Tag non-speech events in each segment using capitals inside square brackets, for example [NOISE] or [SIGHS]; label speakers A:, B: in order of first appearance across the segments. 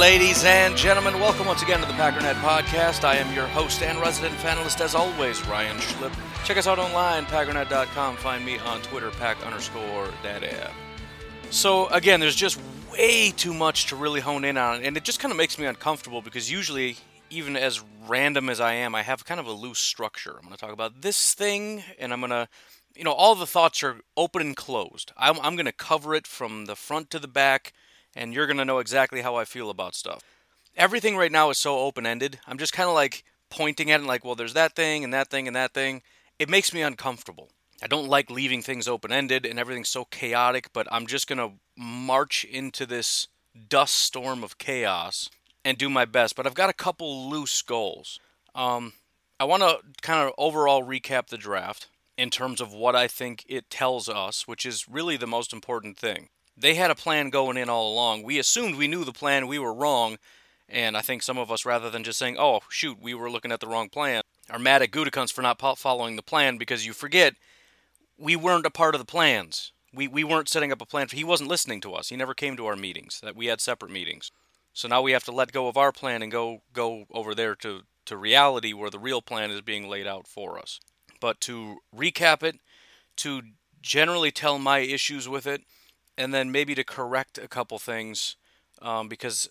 A: Ladies and gentlemen, welcome once again to the Packernet Podcast. I am your host and resident panelist, as always, Ryan Schlip. Check us out online, packernet.com. Find me on Twitter, pack underscore data. So, again, there's just way too much to really hone in on, and it just kind of makes me uncomfortable because usually, even as random as I am, I have kind of a loose structure. I'm going to talk about this thing, and I'm going to, you know, all the thoughts are open and closed. I'm, I'm going to cover it from the front to the back and you're going to know exactly how I feel about stuff. Everything right now is so open ended. I'm just kind of like pointing at it, like, well, there's that thing and that thing and that thing. It makes me uncomfortable. I don't like leaving things open ended and everything's so chaotic, but I'm just going to march into this dust storm of chaos and do my best. But I've got a couple loose goals. Um, I want to kind of overall recap the draft in terms of what I think it tells us, which is really the most important thing they had a plan going in all along. We assumed we knew the plan, we were wrong, and I think some of us, rather than just saying, "Oh, shoot, we were looking at the wrong plan," are mad at Gutekunst for not following the plan because you forget we weren't a part of the plans. We we weren't setting up a plan. For, he wasn't listening to us. He never came to our meetings. That we had separate meetings. So now we have to let go of our plan and go go over there to to reality where the real plan is being laid out for us. But to recap it, to generally tell my issues with it and then maybe to correct a couple things um, because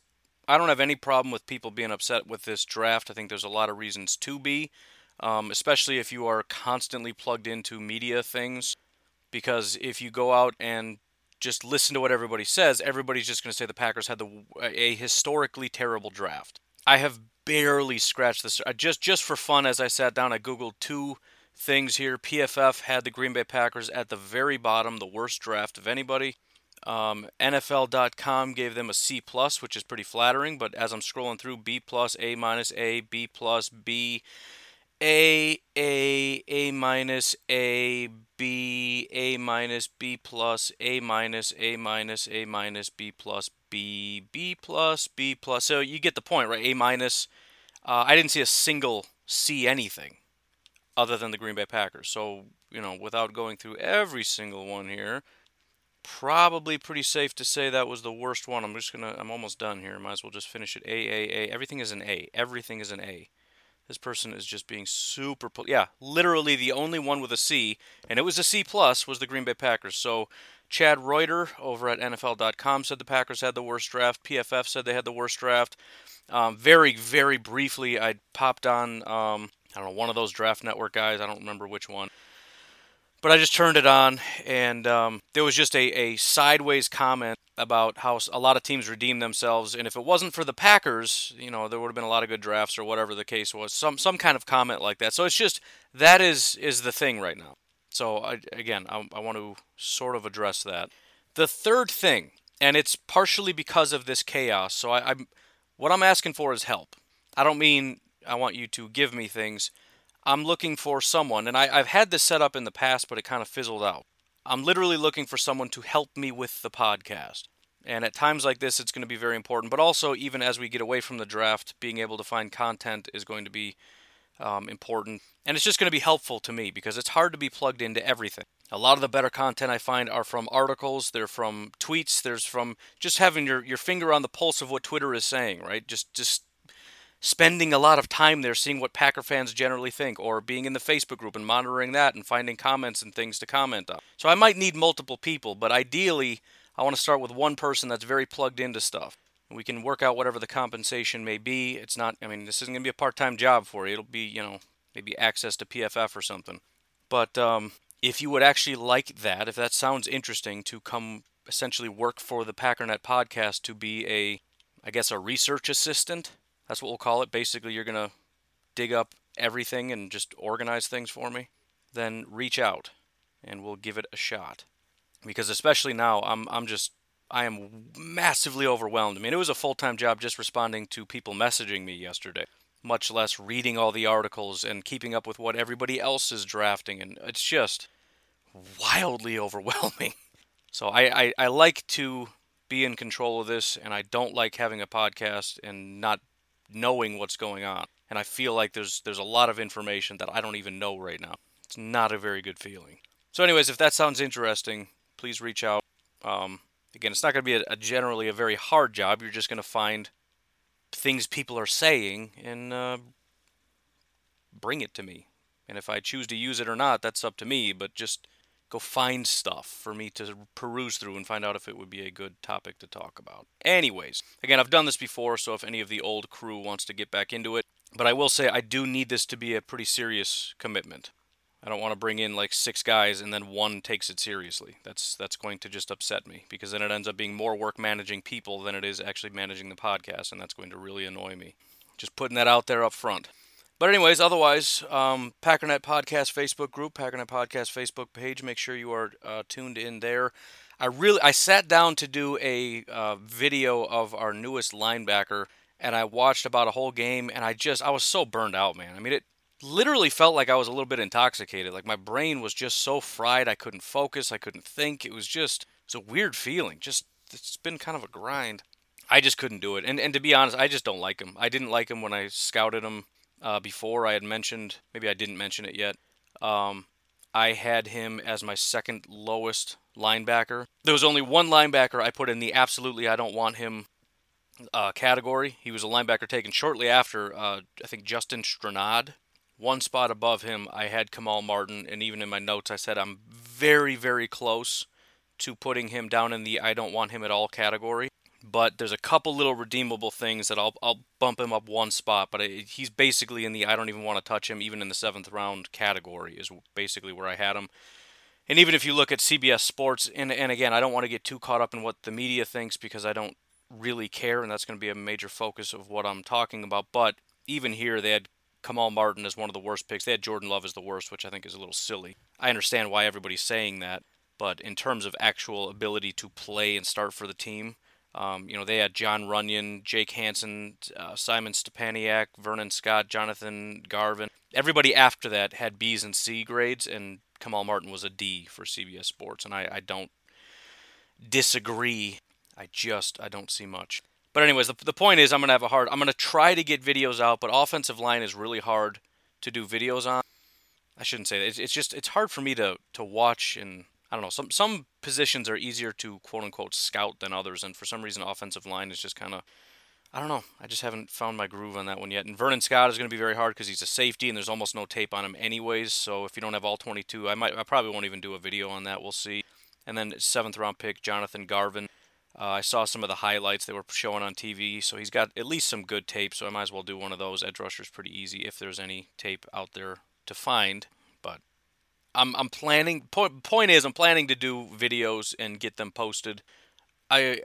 A: I don't have any problem with people being upset with this draft. I think there's a lot of reasons to be, um, especially if you are constantly plugged into media things. Because if you go out and just listen to what everybody says, everybody's just going to say the Packers had the a historically terrible draft. I have barely scratched this. Just just for fun, as I sat down, I googled two things here. PFF had the Green Bay Packers at the very bottom, the worst draft of anybody. Um, NFL.com gave them a C plus, which is pretty flattering. But as I'm scrolling through, B plus, A minus, A, B plus, B, A, A, A minus, A, B, A minus, B plus, A minus, A minus, A minus, B plus, B, B plus, B plus. So you get the point, right? A minus. Uh, I didn't see a single C anything other than the Green Bay Packers. So you know, without going through every single one here probably pretty safe to say that was the worst one. I'm just gonna. I'm almost done here. Might as well just finish it. A A A. Everything is an A. Everything is an A. This person is just being super. Pol- yeah, literally the only one with a C, and it was a C plus, was the Green Bay Packers. So. Chad Reuter over at NFL.com said the Packers had the worst draft. PFF said they had the worst draft. Um, very, very briefly, I popped on, um, I don't know, one of those draft network guys. I don't remember which one but I just turned it on, and um, there was just a, a sideways comment about how a lot of teams redeem themselves, and if it wasn't for the Packers, you know, there would have been a lot of good drafts or whatever the case was. Some some kind of comment like that. So it's just that is is the thing right now. So I, again, I, I want to sort of address that. The third thing, and it's partially because of this chaos. So I, I'm what I'm asking for is help. I don't mean I want you to give me things. I'm looking for someone, and I, have had this set up in the past, but it kind of fizzled out. I'm literally looking for someone to help me with the podcast. And at times like this, it's going to be very important. But also, even as we get away from the draft, being able to find content is going to be um, important. And it's just going to be helpful to me because it's hard to be plugged into everything. A lot of the better content I find are from articles, they're from tweets, there's from just having your, your finger on the pulse of what Twitter is saying, right? Just just spending a lot of time there seeing what Packer fans generally think, or being in the Facebook group and monitoring that and finding comments and things to comment on. So I might need multiple people, but ideally, I want to start with one person that's very plugged into stuff. We can work out whatever the compensation may be. It's not, I mean, this isn't going to be a part time job for you. It'll be, you know, maybe access to PFF or something. But um, if you would actually like that, if that sounds interesting, to come essentially work for the Packernet podcast to be a, I guess, a research assistant. That's what we'll call it. Basically, you're going to dig up everything and just organize things for me. Then reach out and we'll give it a shot. Because especially now, I'm, I'm just, I am massively overwhelmed. I mean, it was a full time job just responding to people messaging me yesterday much less reading all the articles and keeping up with what everybody else is drafting. And it's just wildly [LAUGHS] overwhelming. So I, I, I, like to be in control of this, and I don't like having a podcast and not knowing what's going on. And I feel like there's there's a lot of information that I don't even know right now. It's not a very good feeling. So, anyways, if that sounds interesting, please reach out. Um, again, it's not going to be a, a generally a very hard job. You're just going to find things people are saying and uh, bring it to me. And if I choose to use it or not, that's up to me. But just go find stuff for me to peruse through and find out if it would be a good topic to talk about. Anyways, again, I've done this before, so if any of the old crew wants to get back into it, but I will say I do need this to be a pretty serious commitment. I don't want to bring in like six guys and then one takes it seriously. That's that's going to just upset me because then it ends up being more work managing people than it is actually managing the podcast, and that's going to really annoy me. Just putting that out there up front. But anyways, otherwise, um, Packernet Podcast Facebook group, Packernet Podcast Facebook page. Make sure you are uh, tuned in there. I really I sat down to do a uh, video of our newest linebacker, and I watched about a whole game, and I just I was so burned out, man. I mean, it literally felt like I was a little bit intoxicated. Like my brain was just so fried, I couldn't focus, I couldn't think. It was just it was a weird feeling. Just it's been kind of a grind. I just couldn't do it. And and to be honest, I just don't like him. I didn't like him when I scouted him uh, before. I had mentioned maybe I didn't mention it yet. Um, I had him as my second lowest linebacker. There was only one linebacker I put in the absolutely I don't want him uh, category. He was a linebacker taken shortly after, uh, I think, Justin Strnad one spot above him, I had Kamal Martin, and even in my notes, I said I'm very, very close to putting him down in the I don't want him at all category. But there's a couple little redeemable things that I'll, I'll bump him up one spot. But he's basically in the I don't even want to touch him, even in the seventh round category, is basically where I had him. And even if you look at CBS Sports, and, and again, I don't want to get too caught up in what the media thinks because I don't really care, and that's going to be a major focus of what I'm talking about. But even here, they had Kamal Martin as one of the worst picks. They had Jordan Love as the worst, which I think is a little silly. I understand why everybody's saying that, but in terms of actual ability to play and start for the team, um, you know, they had Jon Runyan, Jake Hanson, uh, Simon Stepaniak, Vernon Scott, Jonathan Garvin. Everybody after that had B's and C grades, and Kamal Martin was a D for CBS Sports, and I, I don't disagree. I just I don't see much. But anyways, the, the point is I'm gonna have a hard. I'm gonna try to get videos out, but offensive line is really hard to do videos on. I shouldn't say that. It's, it's just it's hard for me to to watch and I don't know. Some some positions are easier to quote unquote scout than others, and for some reason, offensive line is just kind of I don't know. I just haven't found my groove on that one yet. And Vernon Scott is going to be very hard because he's a safety, and there's almost no tape on him anyways. So if you don't have all 22, I might I probably won't even do a video on that. We'll see. And then seventh round pick Jonathan Garvin. Uh, I saw some of the highlights they were showing on TV, so he's got at least some good tape. So I might as well do one of those. Edge rusher is pretty easy if there's any tape out there to find. But I'm I'm planning. Point point is, I'm planning to do videos and get them posted. I, I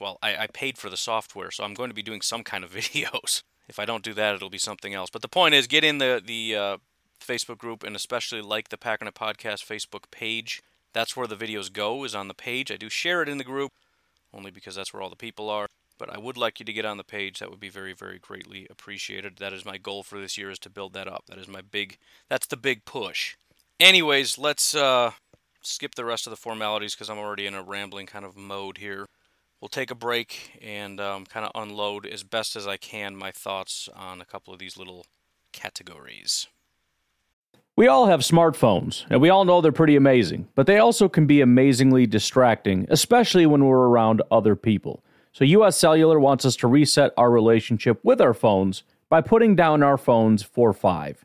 A: well, I, I paid for the software, so I'm going to be doing some kind of [LAUGHS] videos. If I don't do that, it'll be something else. But the point is, get in the the uh, Facebook group and especially like the Packernet Podcast Facebook page. That's where the videos go. Is on the page. I do share it in the group only because that's where all the people are. But I would like you to get on the page. That would be very, very greatly appreciated. That is my goal for this year is to build that up. That is my big. That's the big push. Anyways, let's uh, skip the rest of the formalities because I'm already in a rambling kind of mode here. We'll take a break and um, kind of unload as best as I can my thoughts on a couple of these little categories.
B: We all have smartphones, and we all know they're pretty amazing, but they also can be amazingly distracting, especially when we're around other people. So, US Cellular wants us to reset our relationship with our phones by putting down our phones for five.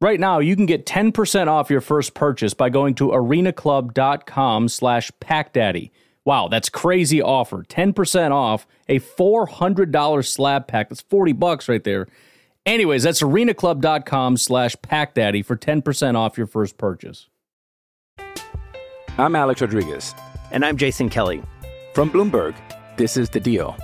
B: Right now, you can get 10% off your first purchase by going to arenaclub.com slash packdaddy. Wow, that's crazy offer. 10% off a $400 slab pack. That's 40 bucks right there. Anyways, that's arenaclub.com slash packdaddy for 10% off your first purchase.
C: I'm Alex Rodriguez.
D: And I'm Jason Kelly.
C: From Bloomberg, this is The Deal.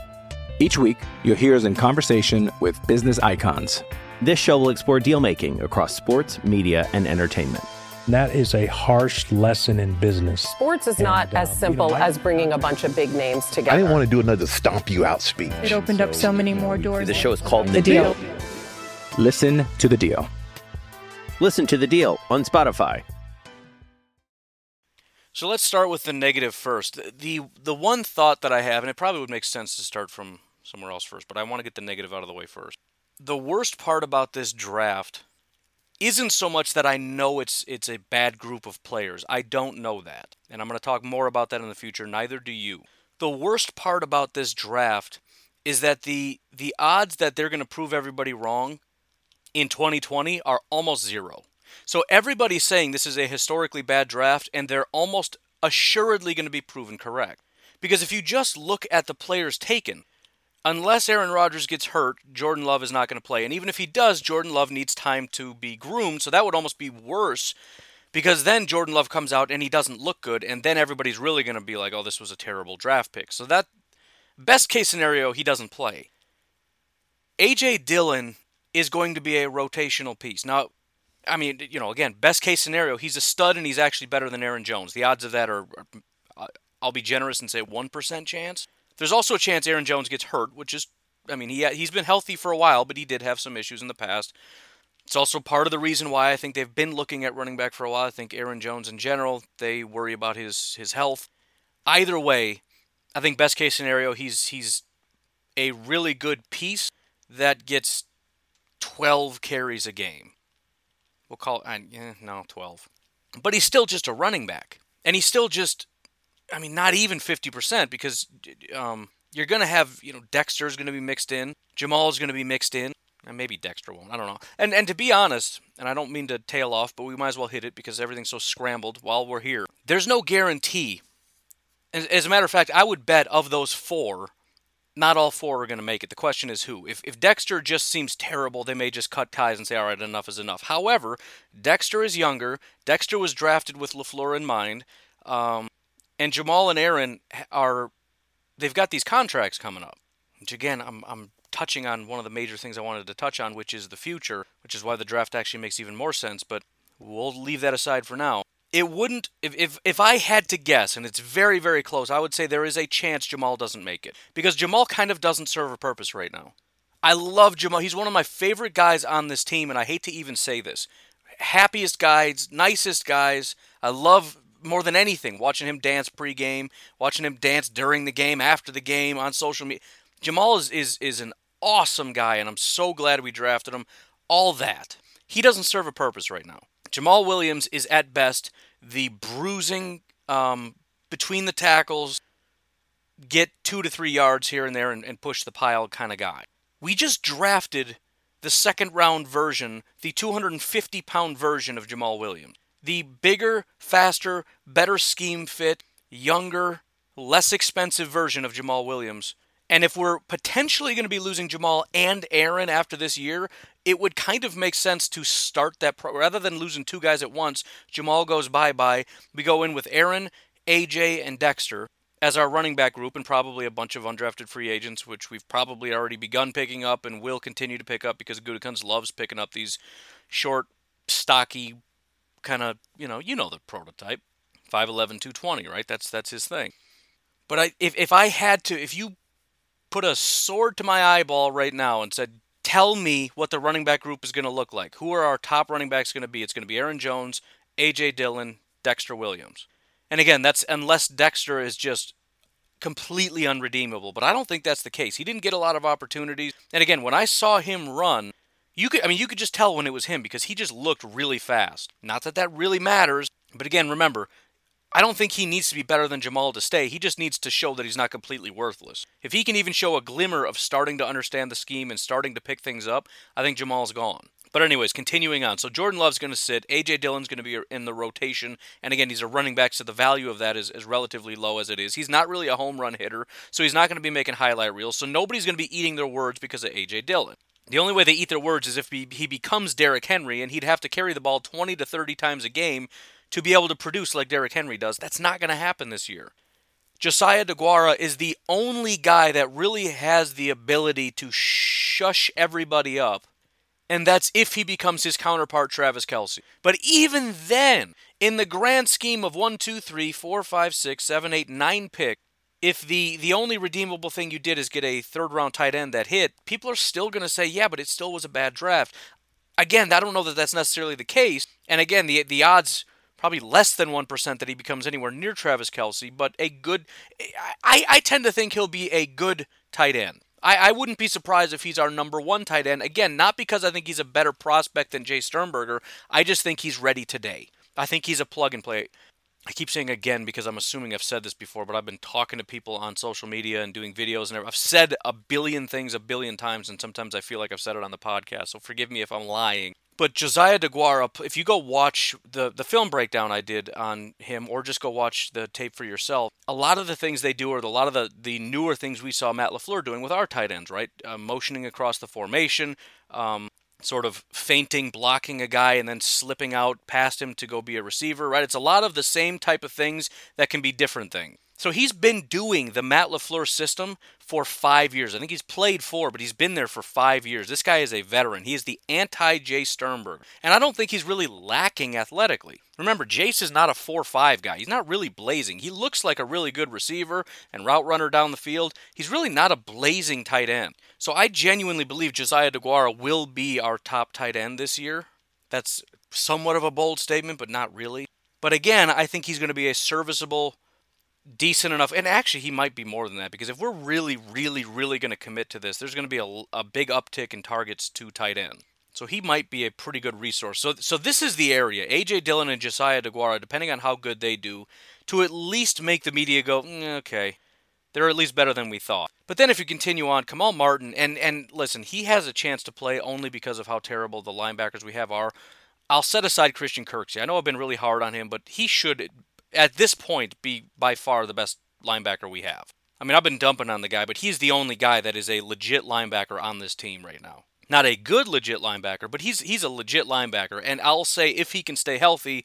C: Each week, you'll hear us in conversation with business icons.
D: This show will explore deal making across sports, media, and entertainment.
E: That is a harsh lesson in business.
F: Sports is not
E: And,
F: as
E: uh, you
F: simple
E: know, I-
F: as bringing a bunch of big names together.
G: I didn't want to do another stomp you out speech.
H: It opened up so many more doors.
D: The show is called
H: The Deal.
C: Listen to The Deal.
D: Listen to the deal on Spotify.
A: So let's start with the negative first. The, the the one thought that I have, and it probably would make sense to start from somewhere else first, but I want to get the negative out of the way first. The worst part about this draft isn't so much that I know it's it's a bad group of players. I don't know that. And I'm going to talk more about that in the future. Neither do you. The worst part about this draft is that the the odds that they're going to prove everybody wrong in 2020 are almost zero. So everybody's saying this is a historically bad draft, and they're almost assuredly going to be proven correct. Because if you just look at the players taken, unless Aaron Rodgers gets hurt, Jordan Love is not going to play. And even if he does, Jordan Love needs time to be groomed, so that would almost be worse because then Jordan Love comes out and he doesn't look good, and then everybody's really going to be like, oh, this was a terrible draft pick. So that, best case scenario, he doesn't play. A.J. Dillon is going to be a rotational piece. Now, I mean, you know, again, best case scenario, he's a stud and he's actually better than Aaron Jones. The odds of that are, are uh, I'll be generous and say 1% chance. There's also a chance Aaron Jones gets hurt, which is, I mean, he, he's been healthy for a while, but he did have some issues in the past. It's also part of the reason why I think they've been looking at running back for a while. I think Aaron Jones in general, they worry about his, his health. Either way, I think best case scenario, he's he's a really good piece that gets 12 carries a game. We'll call it, eh, no, 12. But he's still just a running back. And he's still just, I mean, not even 50% because um, you're going to have, you know, Dexter's going to be mixed in, Jamal's going to be mixed in, and maybe Dexter won't. I don't know. And and to be honest, and I don't mean to tail off, but we might as well hit it because everything's so scrambled while we're here. There's no guarantee. As, as a matter of fact, I would bet of those four, not all four are going to make it. The question is who. If, if Dexter just seems terrible, they may just cut ties and say, all right, enough is enough. However, Dexter is younger. Dexter was drafted with LaFleur in mind. Um, and Jamal and Aaron are, they've got these contracts coming up. Which again, I'm, I'm touching on one of the major things I wanted to touch on, which is the future, which is why the draft actually makes even more sense. But we'll leave that aside for now. It wouldn't if, if if I had to guess, and it's very very close. I would say there is a chance Jamal doesn't make it because Jamal kind of doesn't serve a purpose right now. I love Jamal. He's one of my favorite guys on this team, and I hate to even say this. Happiest guys, nicest guys. I love more than anything watching him dance pregame, watching him dance during the game, after the game, on social media. Jamal is is is an awesome guy, and I'm so glad we drafted him. All that. He doesn't serve a purpose right now. Jamal Williams is at best the bruising um, between the tackles, get two to three yards here and there and, and push the pile kind of guy. We just drafted the second round version, the 250 pound version of Jamal Williams. The bigger, faster, better scheme fit, younger, less expensive version of Jamal Williams. And if we're potentially going to be losing Jamal and Aaron after this year, it would kind of make sense to start that pro- rather than losing two guys at once. Jamal goes bye bye. We go in with Aaron, AJ, and Dexter as our running back group, and probably a bunch of undrafted free agents, which we've probably already begun picking up and will continue to pick up because Gutekunst loves picking up these short, stocky, kind of you know you know the prototype 5'11", 220, right? That's that's his thing. But I, if if I had to, if you put a sword to my eyeball right now and said, "Tell me what the running back group is going to look like. Who are our top running backs going to be?" It's going to be Aaron Jones, AJ Dillon, Dexter Williams. And again, that's unless Dexter is just completely unredeemable, but I don't think that's the case. He didn't get a lot of opportunities. And again, when I saw him run, you could I mean you could just tell when it was him because he just looked really fast. Not that that really matters, but again, remember, I don't think he needs to be better than Jamal to stay. He just needs to show that he's not completely worthless. If he can even show a glimmer of starting to understand the scheme and starting to pick things up, I think Jamal's gone. But anyways, continuing on. So Jordan Love's going to sit. AJ Dillon's going to be in the rotation, and again, he's a running back, so the value of that is, is relatively low as it is. He's not really a home run hitter, so he's not going to be making highlight reels. So nobody's going to be eating their words because of AJ Dillon. The only way they eat their words is if he, becomes Derrick Henry, and he'd have to carry the ball 20 to 30 times a game to be able to produce like Derrick Henry does. That's not going to happen this year. Josiah DeGuara is the only guy that really has the ability to shush everybody up and that's if he becomes his counterpart, Travis Kelce. But even then, in the grand scheme of one, two, three, four, five, six, seven, eight, nine pick, if the the only redeemable thing you did is get a third round tight end that hit, people are still going to say, yeah, but it still was a bad draft. Again, I don't know that that's necessarily the case. And again, the the odds probably less than 1% that he becomes anywhere near Travis Kelce. but a good I, I tend to think he'll be a good tight end. I, I wouldn't be surprised if he's our number one tight end. Again, not because I think he's a better prospect than Jace Sternberger. I just think he's ready today. I think he's a plug and play. I keep saying again because I'm assuming I've said this before, but I've been talking to people on social media and doing videos, and I've said a billion things a billion times, and sometimes I feel like I've said it on the podcast. So forgive me if I'm lying. But Josiah DeGuara, if you go watch the, the film breakdown I did on him, or just go watch the tape for yourself, a lot of the things they do are a lot of the, the newer things we saw Matt LaFleur doing with our tight ends, right? Uh, motioning across the formation, um, sort of feinting, blocking a guy, and then slipping out past him to go be a receiver, right? It's a lot of the same type of things that can be different things. So he's been doing the Matt LaFleur system for five years. I think he's played four, but he's been there for five years. This guy is a veteran. He is the anti Jace Sternberger. And I don't think he's really lacking athletically. Remember, Jace is not a 4 5 guy. He's not really blazing. He looks like a really good receiver and route runner down the field. He's really not a blazing tight end. So I genuinely believe Josiah DeGuara will be our top tight end this year. That's somewhat of a bold statement, but not really. But again, I think he's going to be a serviceable decent enough. And actually, he might be more than that because if we're really, really, really going to commit to this, there's going to be a, a big uptick in targets to tight end. So he might be a pretty good resource. So, so this is the area. AJ Dillon and Josiah DeGuara, depending on how good they do, to at least make the media go, mm, okay, they're at least better than we thought. But then if you continue on, Kamal Martin, and and listen, he has a chance to play only because of how terrible the linebackers we have are. I'll set aside Christian Kirksey. I know I've been really hard on him, but he should at this point, be by far the best linebacker we have. I mean, I've been dumping on the guy, but he's the only guy that is a legit linebacker on this team right now. Not a good legit linebacker, but he's he's a legit linebacker. And I'll say if he can stay healthy,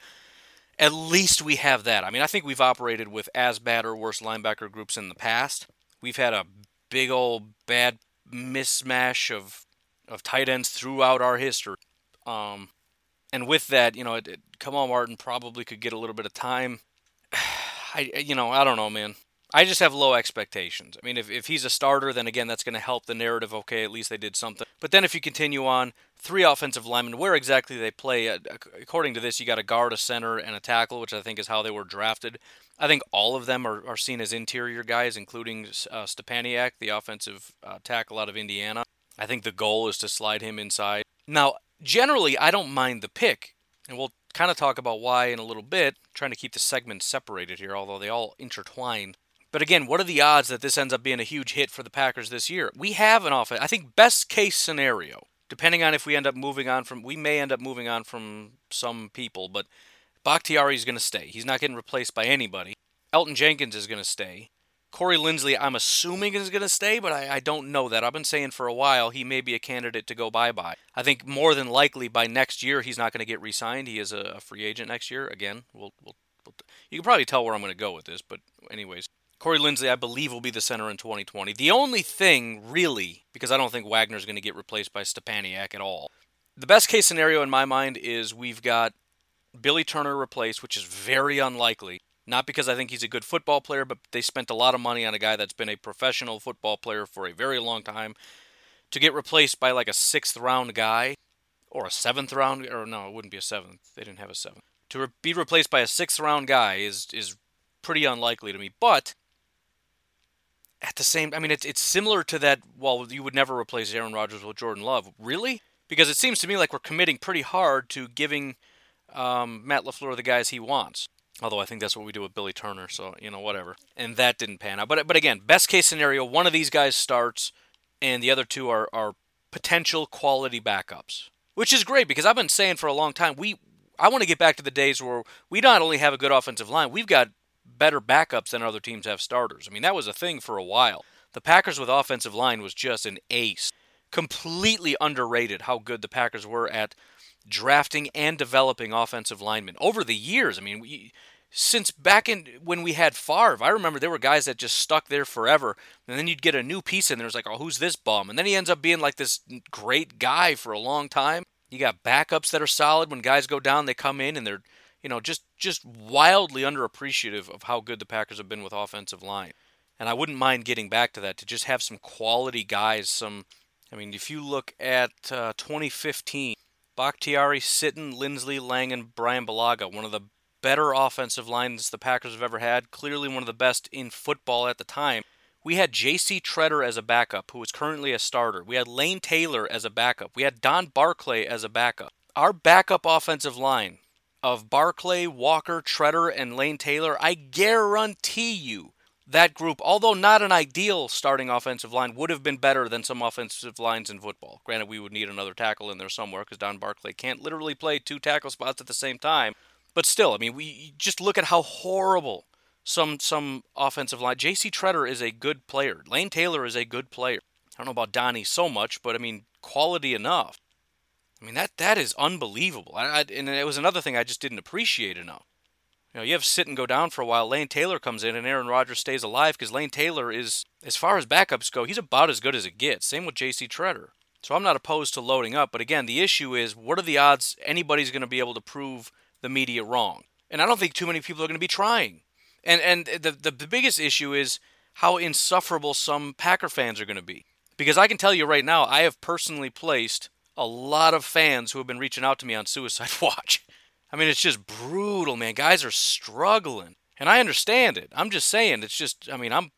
A: at least we have that. I mean, I think we've operated with as bad or worse linebacker groups in the past. We've had a big old bad mismatch of of tight ends throughout our history. Um, and with that, you know, it, it, Kamal Martin probably could get a little bit of time [SIGHS] I you know I don't know, man. I just have low expectations. I mean, if, if he's a starter, then again, that's going to help the narrative. Okay, at least they did something. But then if you continue on, three offensive linemen, where exactly they play, uh, according to this, you got a guard, a center, and a tackle, which I think is how they were drafted. I think all of them are, are seen as interior guys, including uh, Stepaniak, the offensive uh, tackle out of Indiana. I think the goal is to slide him inside. Now, generally, I don't mind the pick, and we'll kind of talk about why in a little bit, trying to keep the segments separated here, although they all intertwine. But again, what are the odds that this ends up being a huge hit for the Packers this year? We have an offense. I think best case scenario, depending on if we end up moving on from, we may end up moving on from some people, but Bakhtiari is going to stay. He's not getting replaced by anybody. Elgton Jenkins is going to stay. Corey Linsley, I'm assuming is going to stay, but I, I, don't know that. I've been saying for a while he may be a candidate to go bye bye. I think more than likely by next year he's not going to get re signed. He is a, free agent next year. Again, we'll, we'll, we'll, you can probably tell where I'm going to go with this, but anyways. Corey Linsley, I believe, will be the center in 2020. The only thing, really, because I don't think Wagner's going to get replaced by Stepaniak at all. The best case scenario in my mind is we've got Billy Turner replaced, which is very unlikely Not because I think he's a good football player, but they spent a lot of money on a guy that's been a professional football player for a very long time. To get replaced by like a sixth round guy or a seventh round, or no, it wouldn't be a seventh. They didn't have a seventh. To re- be replaced by a sixth round guy is is pretty unlikely to me. But at the same, I mean, it's it's similar to that. Well, you would never replace Aaron Rodgers with Jordan Love, really, because it seems to me like we're committing pretty hard to giving um, Matt Lafleur the guys he wants. Although I think that's what we do with Billy Turner, so you know whatever. And that didn't pan out. But but again, best case scenario, one of these guys starts, and the other two are are potential quality backups, which is great because I've been saying for a long time we I want to get back to the days where we not only have a good offensive line, we've got better backups than other teams have starters. I mean that was a thing for a while. The Packers with offensive line was just an ace. Completely underrated how good the Packers were at drafting and developing offensive linemen over the years. I mean, we, since back in when we had Favre, I remember there were guys that just stuck there forever, and then you'd get a new piece in there. It's like, oh, who's this bum? And then he ends up being like this great guy for a long time. You got backups that are solid. When guys go down, they come in and they're, you know, just just wildly underappreciative of how good the Packers have been with offensive line. And I wouldn't mind getting back to that to just have some quality guys. Some, I mean, if you look at uh, 2015, Bakhtiari, Sitton, Linsley, Lang, and Bryan Bulaga, one of the better offensive lines the Packers have ever had. Clearly one of the best in football at the time. We had J.C. Tretter as a backup, who is currently a starter. We had Lane Taylor as a backup. We had Don Barclay as a backup. Our backup offensive line of Barclay, Walker, Tretter, and Lane Taylor, I guarantee you that group, although not an ideal starting offensive line, would have been better than some offensive lines in football. Granted, we would need another tackle in there somewhere because Don Barclay can't literally play two tackle spots at the same time. But still, I mean, we just look at how horrible some some offensive line. J.C. Tretter is a good player. Lane Taylor is a good player. I don't know about Donnie so much, but I mean, quality enough. I mean that that is unbelievable. I, I, and it was another thing I just didn't appreciate enough. You know, you have Sitton go down for a while. Lane Taylor comes in, and Aaron Rodgers stays alive because Lane Taylor is, as far as backups go, he's about as good as it gets. Same with J.C. Tretter. So I'm not opposed to loading up. But again, the issue is, what are the odds anybody's going to be able to prove the media wrong? And I don't think too many people are going to be trying. And and the the, the biggest issue is how insufferable some Packer fans are going to be. Because I can tell you right now, I have personally placed a lot of fans who have been reaching out to me on Suicide [LAUGHS] Watch. I mean, it's just brutal, man. Guys are struggling. And I understand it. I'm just saying it's just I mean, I'm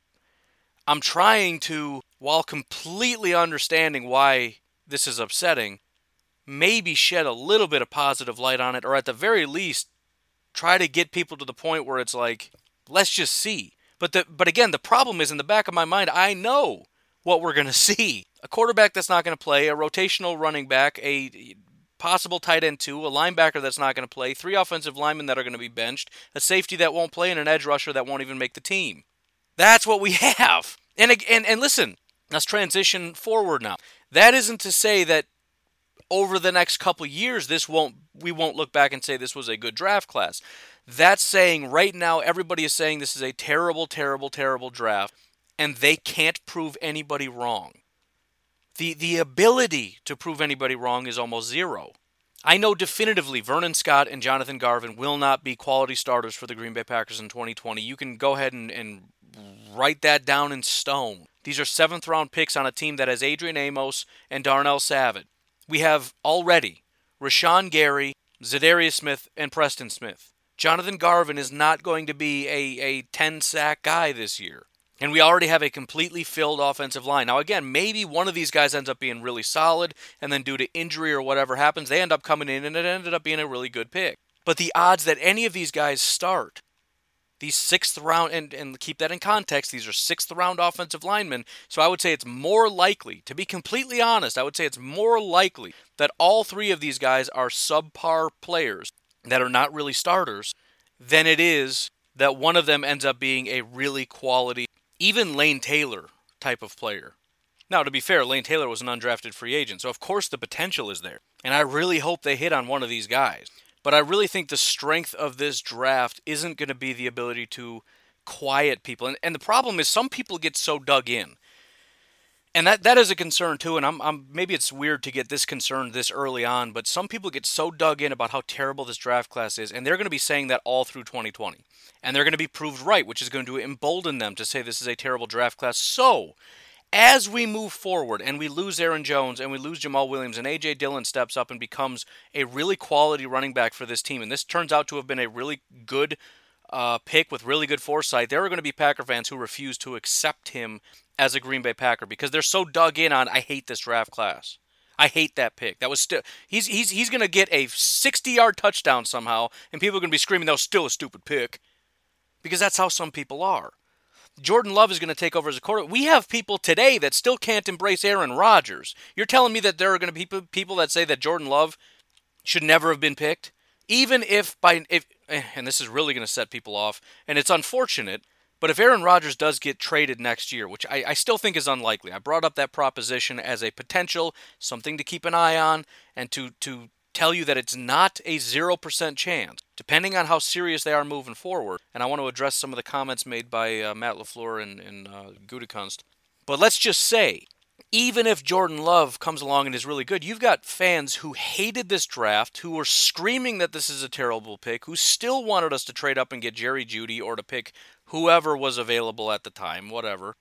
A: I'm trying to while completely understanding why this is upsetting, maybe shed a little bit of positive light on it or at the very least try to get people to the point where it's like let's just see. But the but again, the problem is in the back of my mind, I know what we're going to see. A quarterback that's not going to play, a rotational running back, a possible tight end two, a linebacker that's not going to play, three offensive linemen that are going to be benched, a safety that won't play, and an edge rusher that won't even make the team. That's what we [LAUGHS] have. And and and listen, let's transition forward now. That isn't to say that over the next couple years this won't we won't look back and say this was a good draft class. That's saying right now everybody is saying this is a terrible terrible terrible draft and they can't prove anybody wrong the the ability to prove anybody wrong is almost zero. I know definitively Vernon Scott and Jonathan Garvin will not be quality starters for the Green Bay Packers in 2020. You can go ahead and, and write that down in stone. These are seventh round picks on a team that has Adrian Amos and Darnell Savage. We have already Rashan Gary, Za'Darius Smith, and Preston Smith. Jonathan Garvin is not going to be a, a 10 sack guy this year. And we already have a completely filled offensive line. Now, again, maybe one of these guys ends up being really solid, and then due to injury or whatever happens, they end up coming in and it ended up being a really good pick. But the odds that any of these guys start, these sixth round, and, and keep that in context, these are sixth round offensive linemen. So I would say it's more likely, to be completely honest, I would say it's more likely that all three of these guys are subpar players that are not really starters than it is that one of them ends up being a really quality even Lane Taylor type of player. Now, to be fair, Lane Taylor was an undrafted free agent, so of course the potential is there. And I really hope they hit on one of these guys. But I really think the strength of this draft isn't going to be the ability to quiet people. And, and the problem is, some people get so dug in. And that, that is a concern too. And I'm, I'm maybe it's weird to get this concerned this early on, but some people get so dug in about how terrible this draft class is, and they're going to be saying that all through 2020, and they're going to be proved right, which is going to embolden them to say this is a terrible draft class. So, as we move forward and we lose Aaron Jones and we lose Jamal Williams and AJ Dillon steps up and becomes a really quality running back for this team, and this turns out to have been a really good uh, pick with really good foresight, there are going to be Packer fans who refuse to accept him as a Green Bay Packer because they're so dug in on I hate this draft class. I hate that pick. That was still he's he's he's going to get a 60-yard touchdown somehow and people are going to be screaming that was still a stupid pick because that's how some people are. Jordan Love is going to take over as a quarterback. We have people today that still can't embrace Aaron Rodgers. You're telling me that there are going to be people that say that Jordan Love should never have been picked? Even if by if eh, and this is really going to set people off and it's unfortunate but if Aaron Rodgers does get traded next year, which I, I, still think is unlikely, I brought up that proposition as a potential, something to keep an eye on, and to, to tell you that it's not a 0% chance, depending on how serious they are moving forward. And I want to address some of the comments made by uh, Matt LaFleur and, and uh. But let's just say, even if Jordan Love comes along and is really good, you've got fans who hated this draft, who were screaming that this is a terrible pick, who still wanted us to trade up and get Jerry Jeudy or to pick whoever was available at the time, whatever.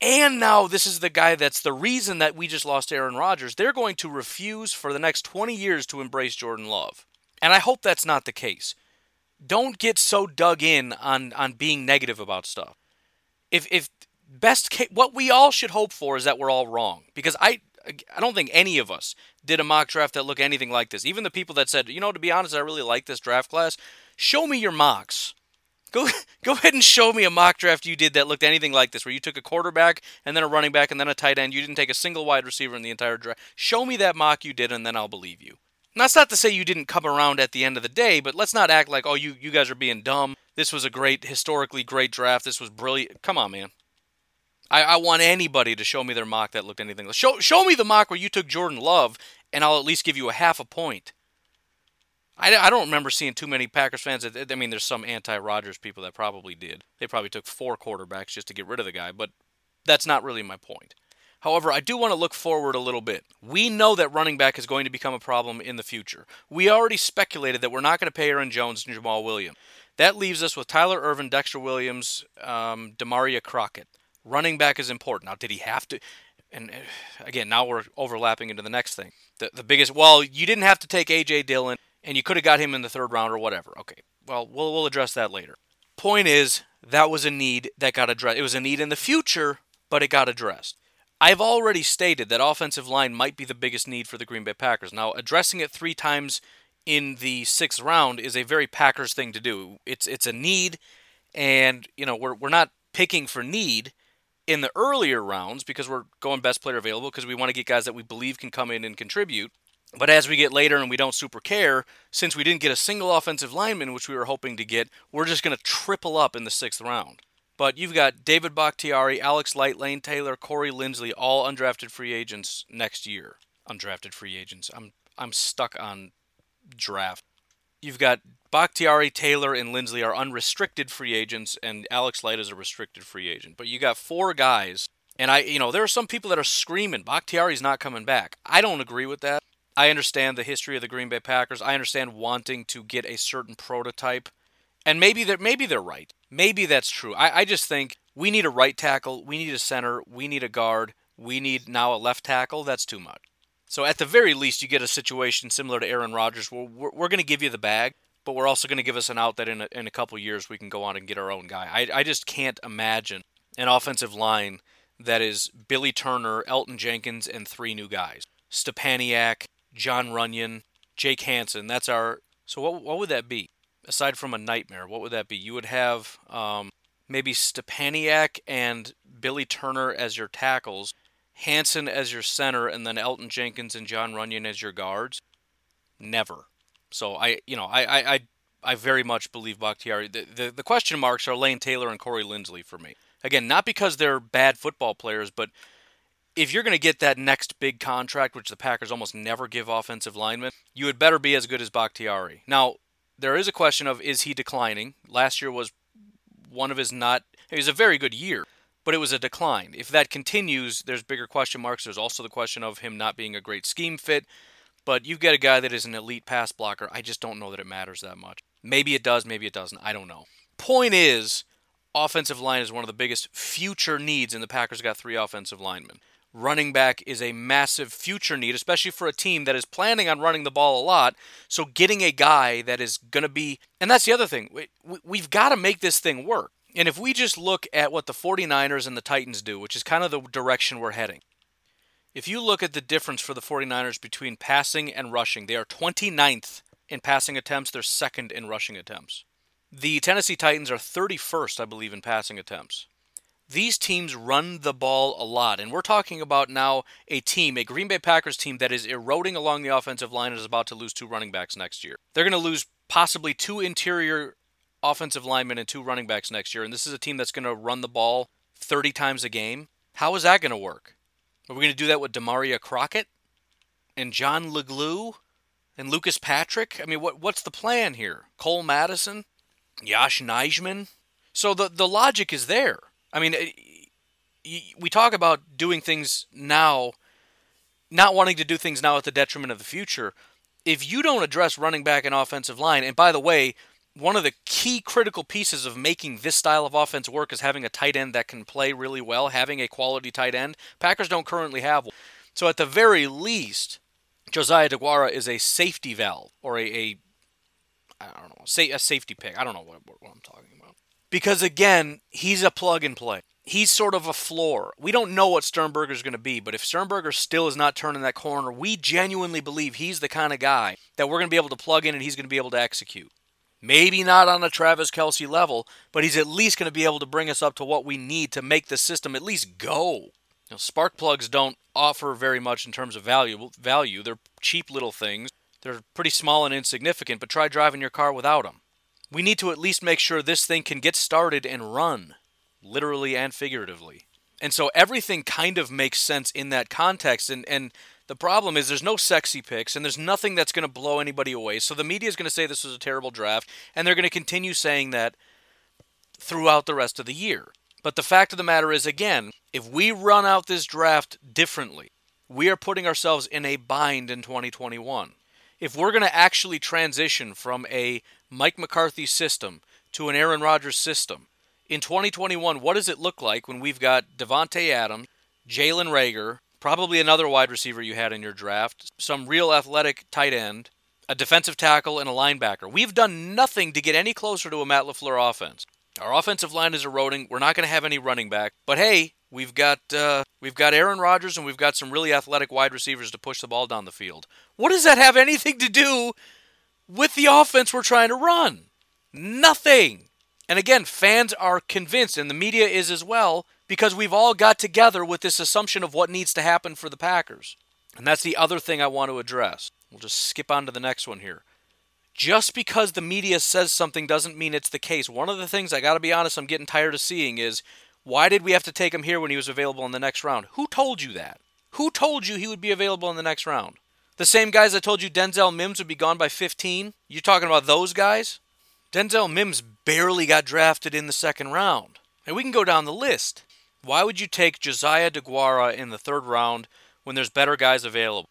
A: And now this is the guy that's the reason that we just lost Aaron Rodgers. They're going to refuse for the next 20 years to embrace Jordan Love. And I hope that's not the case. Don't get so dug in on on being negative about stuff. If if best case, what we all should hope for is that we're all wrong because I I don't think any of us did a mock draft that looked anything like this. Even the people that said, you know, to be honest, I really like this draft class. Show me your mocks. Go [LAUGHS] go ahead and show me a mock draft you did that looked anything like this, where you took a quarterback and then a running back and then a tight end. You didn't take a single wide receiver in the entire draft. Show me that mock you did, and then I'll believe you. And that's not to say you didn't come around at the end of the day, but let's not act like oh you you guys are being dumb. This was a great historically great draft. This was brilliant. Come on, man. I, I want anybody to show me their mock that looked anything. Show show me the mock where you took Jordan Love, and I'll at least give you a half a point. I, I don't remember seeing too many Packers fans. I mean, there's some anti-Rodgers people that probably did. They probably took four quarterbacks just to get rid of the guy, but that's not really my point. However, I do want to look forward a little bit. We know that running back is going to become a problem in the future. We already speculated that we're not going to pay Aaron Jones and Jamal Williams. That leaves us with Tyler Ervin, Dexter Williams, um, Damarea Crockett. Running back is important. Now, did he have to? And uh, again, now we're overlapping into the next thing. The, the biggest, well, you didn't have to take A.J. Dillon and you could have got him in the third round or whatever. Okay, well, we'll we'll address that later. Point is, that was a need that got addressed. It was a need in the future, but it got addressed. I've already stated that offensive line might be the biggest need for the Green Bay Packers. Now, addressing it three times in the sixth round is a very Packers thing to do. It's it's a need, and you know we're we're not picking for need in the earlier rounds because we're going best player available because we want to get guys that we believe can come in and contribute. But as we get later and we don't super care, since we didn't get a single offensive lineman, which we were hoping to get, we're just going to triple up in the sixth round. But you've got David Bakhtiari, Alex Light, Lane Taylor, Corey Linsley, all undrafted free agents next year. Undrafted free agents. I'm I'm stuck on draft. You've got Bakhtiari, Taylor, and Linsley are unrestricted free agents, and Alex Light is a restricted free agent. But you got four guys, and I, you know, there are some people that are screaming Bakhtiari's not coming back. I don't agree with that. I understand the history of the Green Bay Packers. I understand wanting to get a certain prototype. And maybe they're, maybe they're right. Maybe that's true. I, I just think we need a right tackle, we need a center, we need a guard, we need now a left tackle. That's too much. So at the very least, you get a situation similar to Aaron Rodgers where we're, we're going to give you the bag, but we're also going to give us an out that in a, in a couple years we can go on and get our own guy. I, I just can't imagine an offensive line that is Billy Turner, Elgton Jenkins, and three new guys. Stepaniak, Jon Runyan, Jake Hanson. That's our. So what what would that be? Aside from a nightmare, what would that be? You would have um, maybe Stepaniak and Billy Turner as your tackles, Hanson as your center, and then Elgton Jenkins and Jon Runyan as your guards. Never. So I, you know, I, I, I, I very much believe Bakhtiari. The, the, the question marks are Lane Taylor and Corey Linsley for me. Again, not because they're bad football players, but if you're going to get that next big contract, which the Packers almost never give offensive linemen, you had better be as good as Bakhtiari. Now, there is a question of is he declining? Last year was one of his not. It was a very good year, but it was a decline. If that continues, there's bigger question marks. There's also the question of him not being a great scheme fit. But you've got a guy that is an elite pass blocker. I just don't know that it matters that much. Maybe it does, maybe it doesn't. I don't know. Point is, offensive line is one of the biggest future needs, and the Packers got three offensive linemen. Running back is a massive future need, especially for a team that is planning on running the ball a lot. So, getting a guy that is going to be, and that's the other thing, we, have got to make this thing work. And if we just look at what the 49ers and the Titans do, which is kind of the direction we're heading, if you look at the difference for the 49ers between passing and rushing, they are 29th in passing attempts, they're second in rushing attempts. The Tennessee Titans are 31st, I believe, in passing attempts. These teams run the ball a lot, and we're talking about now a team, a Green Bay Packers team that is eroding along the offensive line and is about to lose two running backs next year. They're going to lose possibly two interior offensive linemen and two running backs next year, and this is a team that's going to run the ball 30 times a game. How is that going to work? Are we going to do that with Damarea Crockett and John Leglue and Lucas Patrick? I mean, what what's the plan here? Cole Madison, Yosh Nijman. So the the logic is there. I mean, eh, we talk about doing things now, not wanting to do things now at the detriment of the future. If you don't address running back and offensive line, and by the way, one of the key critical pieces of making this style of offense work is having a tight end that can play really well, having a quality tight end. Packers don't currently have one. So at the very least, Josiah DeGuara is a safety valve or a, a I don't know, say a safety pick. I don't know what, what I'm talking about. Because again, he's a plug and play. He's sort of a floor. We don't know what Sternberger's going to be, but if Sternberger still is not turning that corner, we genuinely believe he's the kind of guy that we're going to be able to plug in and he's going to be able to execute. Maybe not on a Travis Kelce level, but he's at least going to be able to bring us up to what we need to make the system at least go. You know, spark plugs don't offer very much in terms of value. Value, they're cheap little things. They're pretty small and insignificant, but try driving your car without them. We need to at least make sure this thing can get started and run, literally and figuratively. And so everything kind of makes sense in that context. And, and the problem is there's no sexy picks and there's nothing that's going to blow anybody away. So the media is going to say this was a terrible draft, and they're going to continue saying that throughout the rest of the year. But the fact of the matter is, again, if we run out this draft differently, we are putting ourselves in a bind in 2021. If we're going to actually transition from a Mike McCarthy's system to an Aaron Rodgers system, in 2021, what does it look like when we've got Davante Adams, Jalen Reagor, probably another wide receiver you had in your draft, some real athletic tight end, a defensive tackle, and a linebacker. We've done nothing to get any closer to a Matt LaFleur offense. Our offensive line is eroding. We're not going to have any running back. But hey, we've got uh, we've got Aaron Rodgers and we've got some really athletic wide receivers to push the ball down the field. What does that have anything to do with the offense we're trying to run? Nothing. And again, fans are convinced, and the media is as well, because we've all got together with this assumption of what needs to happen for the Packers. And that's the other thing I want to address. We'll just skip on to the next one here. Just because the media says something doesn't mean it's the case. One of the things I got to be honest, I'm getting tired of seeing is why did we have to take him here when he was available in the next round? Who told you that? Who told you he would be available in the next round? The same guys that told you Denzel Mims would be gone by 15? You talking about those guys? Denzel Mims barely got drafted in the second round. And we can go down the list. Why would you take Josiah DeGuara in the third round when there's better guys available?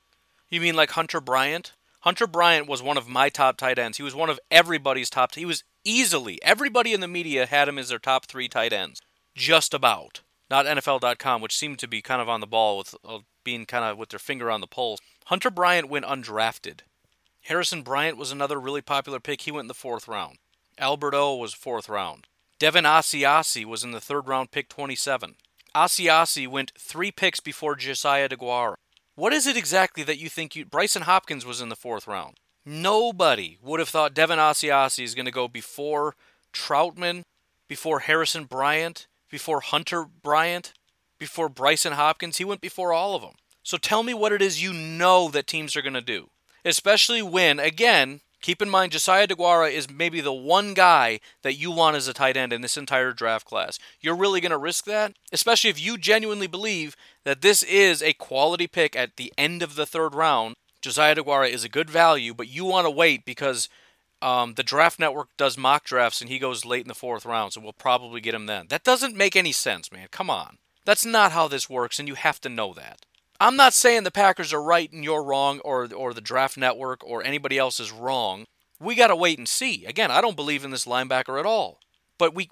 A: You mean like Hunter Bryant? Hunter Bryant was one of my top tight ends. He was one of everybody's top. He was easily everybody in the media had him as their top three tight ends, just about. Not NFL.com, which seemed to be kind of on the ball with uh, being kind of with their finger on the pulse. Hunter Bryant went undrafted. Harrison Bryant was another really popular pick. He went in the fourth round. Albert O was fourth round. Devin Asiasi was in the third round, pick 27. Asiasi went three picks before Josiah DeGuara. What is it exactly that you think you. Brycen Hopkins was in the fourth round. Nobody would have thought Devin Asiasi is going to go before Trautman, before Harrison Bryant, before Hunter Bryant, before Brycen Hopkins. He went before all of them. So tell me what it is you know that teams are going to do. Especially when, again, Keep in mind, Josiah DeGuara is maybe the one guy that you want as a tight end in this entire draft class. You're really going to risk that? Especially if you genuinely believe that this is a quality pick at the end of the third round. Josiah DeGuara is a good value, but you want to wait because um, the draft network does mock drafts and he goes late in the fourth round, so we'll probably get him then. That doesn't make any sense, man. Come on. That's not how this works, and you have to know that. I'm not saying the Packers are right and you're wrong, or or the draft network or anybody else is wrong. We got to wait and see. Again, I don't believe in this linebacker at all. But we,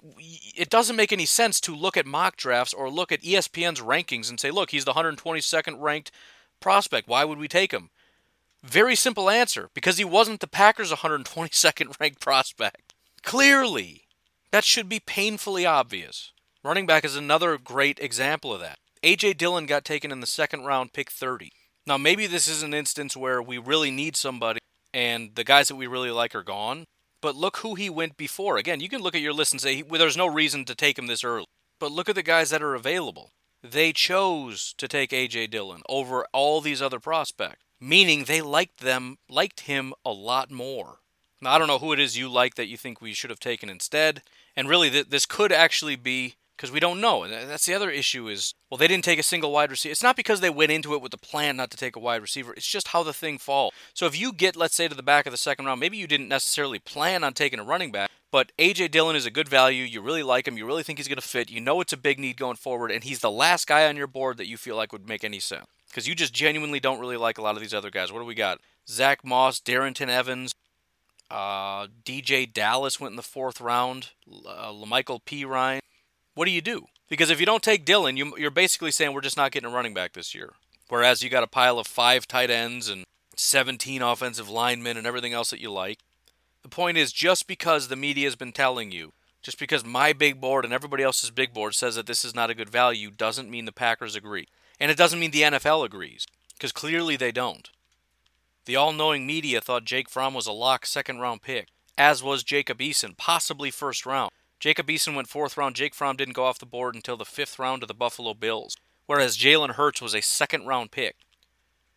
A: it doesn't make any sense to look at mock drafts or look at ESPN's rankings and say, look, he's the 122nd ranked prospect. Why would we take him? Very simple answer because he wasn't the Packers' 122nd [LAUGHS] ranked prospect. Clearly, that should be painfully obvious. Running back is another great example of that. A.J. Dillon got taken in the second round, pick 30. Now, maybe this is an instance where we really need somebody and the guys that we really like are gone. But look who he went before. Again, you can look at your list and say well, there's no reason to take him this early. But look at the guys that are available. They chose to take A.J. Dillon over all these other prospects, meaning they liked them, liked him a lot more. Now, I don't know who it is you like that you think we should have taken instead. And really, th- this could actually be because we don't know. And that's the other issue is, well, they didn't take a single wide receiver. It's not because they went into it with the plan not to take a wide receiver. It's just how the thing falls. So if you get, let's say, to the back of the second round, maybe you didn't necessarily plan on taking a running back, but A.J. Dillon is a good value. You really like him. You really think he's going to fit. You know it's a big need going forward, and he's the last guy on your board that you feel like would make any sense. Because you just genuinely don't really like a lot of these other guys. What do we got? Zach Moss, Darrynton Evans, uh, DeeJay Dallas went in the fourth round. Uh, La'Mical Perine. What do you do? Because if you don't take Dillon, you, you're basically saying we're just not getting a running back this year. Whereas you got a pile of five tight ends and 17 offensive linemen and everything else that you like. The point is, just because the media has been telling you, just because my big board and everybody else's big board says that this is not a good value, doesn't mean the Packers agree. And it doesn't mean the NFL agrees, because clearly they don't. The all knowing media thought Jake Fromm was a lock second round pick, as was Jacob Eason, possibly first round. Jacob Eason went fourth round. Jake Fromm didn't go off the board until the fifth round of the Buffalo Bills, whereas Jalen Hurts was a second round pick.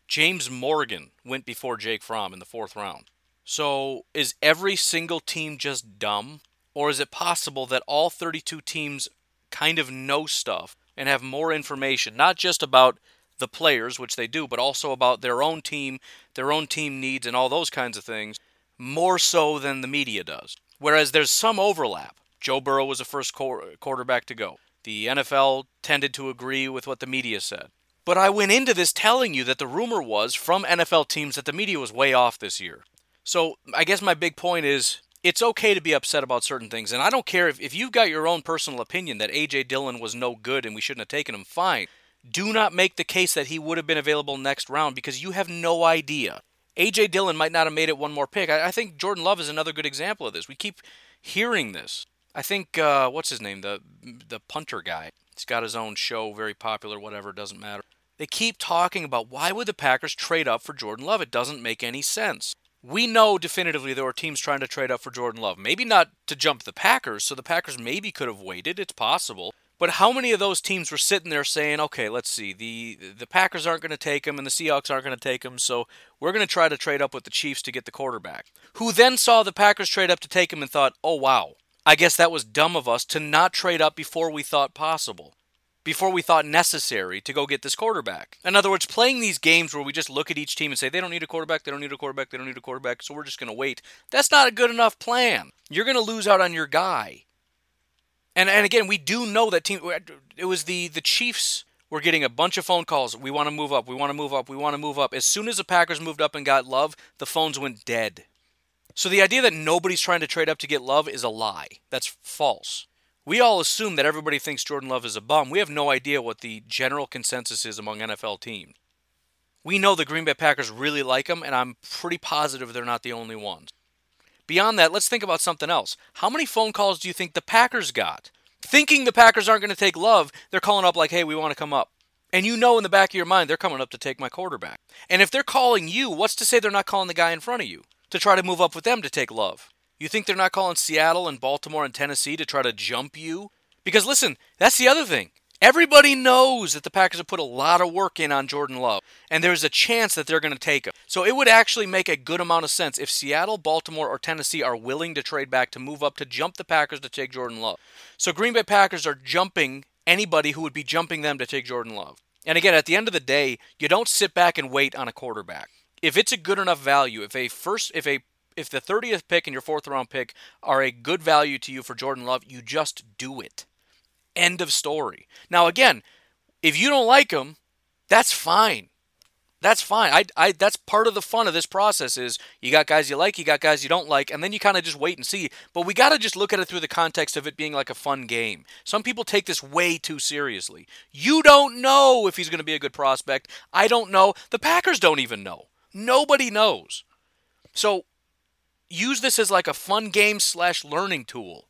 A: James Morgan went before Jake Fromm in the fourth round. So is every single team just dumb? Or is it possible that all 32 teams kind of know stuff and have more information, not just about the players, which they do, but also about their own team, their own team needs, and all those kinds of things, more so than the media does. Whereas there's some overlap. Joe Burrow was the first quarterback to go. The NFL tended to agree with what the media said. But I went into this telling you that the rumor was from NFL teams that the media was way off this year. So I guess my big point is it's okay to be upset about certain things. And I don't care if, if you've got your own personal opinion that A.J. Dillon was no good and we shouldn't have taken him, fine. Do not make the case that he would have been available next round because you have no idea. A.J. Dillon might not have made it one more pick. I, I think Jordan Love is another good example of this. We keep hearing this. I think uh, what's his name, the the punter guy. He's got his own show, very popular. Whatever, doesn't matter. They keep talking about why would the Packers trade up for Jordan Love? It doesn't make any sense. We know definitively there were teams trying to trade up for Jordan Love. Maybe not to jump the Packers, so the Packers maybe could have waited. It's possible. But how many of those teams were sitting there saying, "Okay, let's see. The the Packers aren't going to take him and the Seahawks aren't going to take him, so we're going to try to trade up with the Chiefs to get the quarterback." Who then saw the Packers trade up to take him and thought, "Oh wow, I guess that was dumb of us to not trade up before we thought possible, before we thought necessary to go get this quarterback. In other words, playing these games where we just look at each team and say, they don't need a quarterback, they don't need a quarterback, they don't need a quarterback, so we're just going to wait. That's not a good enough plan. You're going to lose out on your guy. And, and again, we do know that team. It was the, the Chiefs were getting a bunch of phone calls. We want to move up. We want to move up. We want to move up. As soon as the Packers moved up and got love, the phones went dead. So the idea that nobody's trying to trade up to get Love is a lie. That's false. We all assume that everybody thinks Jordan Love is a bum. We have no idea what the general consensus is among NFL teams. We know the Green Bay Packers really like him, and I'm pretty positive they're not the only ones. Beyond that, let's think about something else. How many phone calls do you think the Packers got? Thinking the Packers aren't going to take Love, they're calling up like, hey, we want to come up. And you know in the back of your mind, they're coming up to take my quarterback. And if they're calling you, what's to say they're not calling the guy in front of you? To try to move up with them to take love. You think they're not calling Seattle and Baltimore and Tennessee to try to jump you? Because listen, that's the other thing. Everybody knows that the Packers have put a lot of work in on Jordan Love, and there's a chance that they're going to take him. So it would actually make a good amount of sense if Seattle, Baltimore, or Tennessee are willing to trade back to move up to jump the Packers to take Jordan Love. So Green Bay Packers are jumping anybody who would be jumping them to take Jordan Love. And again, at the end of the day, you don't sit back and wait on a quarterback if it's a good enough value, if a first if a if the 30th pick and your fourth round pick are a good value to you for Jordan Love, you just do it. End of story. Now again, if you don't like him, that's fine. That's fine. I, I that's part of the fun of this process is you got guys you like, you got guys you don't like, and then you kind of just wait and see. But we got to just look at it through the context of it being like a fun game. Some people take this way too seriously. You don't know if he's going to be a good prospect. I don't know. The Packers don't even know. Nobody knows. So use this as like a fun game slash learning tool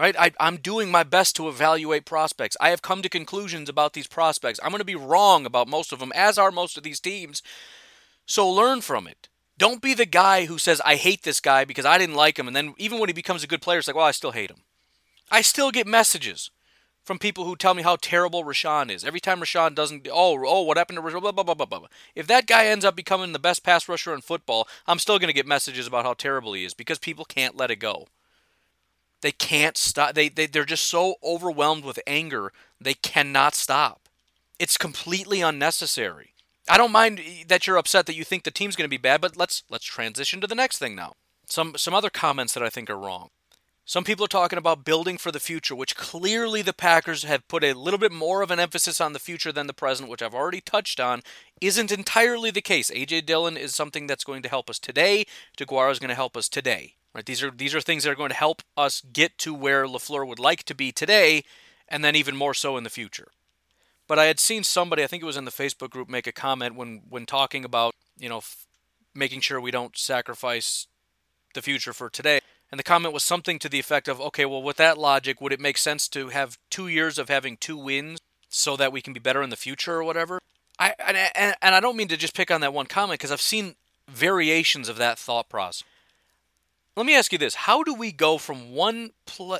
A: right? I, I'm doing my best to evaluate prospects. I have come to conclusions about these prospects. I'm going to be wrong about most of them, as are most of these teams. So learn from it. Don't be the guy who says, I hate this guy because I didn't like him. And then even when he becomes a good player, it's like, well, I still hate him. I still get messages from people who tell me how terrible Rashan is. Every time Rashan doesn't, oh, oh, what happened to Rashan? Blah, blah, blah, blah, blah. If that guy ends up becoming the best pass rusher in football, I'm still going to get messages about how terrible he is because people can't let it go. They can't stop. They, they, they're just so overwhelmed with anger, they cannot stop. It's completely unnecessary. I don't mind that you're upset that you think the team's going to be bad, but let's let's transition to the next thing now. Some some other comments that I think are wrong. Some people are talking about building for the future, which clearly the Packers have put a little bit more of an emphasis on the future than the present, which I've already touched on, isn't entirely the case. AJ Dillon is something that's going to help us today. DeGuara is going to help us today. Right? These are these are things that are going to help us get to where LaFleur would like to be today, and then even more so in the future. But I had seen somebody, I think it was in the Facebook group, make a comment when when talking about you know f- making sure we don't sacrifice the future for today. And the comment was something to the effect of, okay, well, with that logic, would it make sense to have two years of having two wins so that we can be better in the future or whatever? I and, and, I don't mean to just pick on that one comment because I've seen variations of that thought process. Let me ask you this: How do we go from one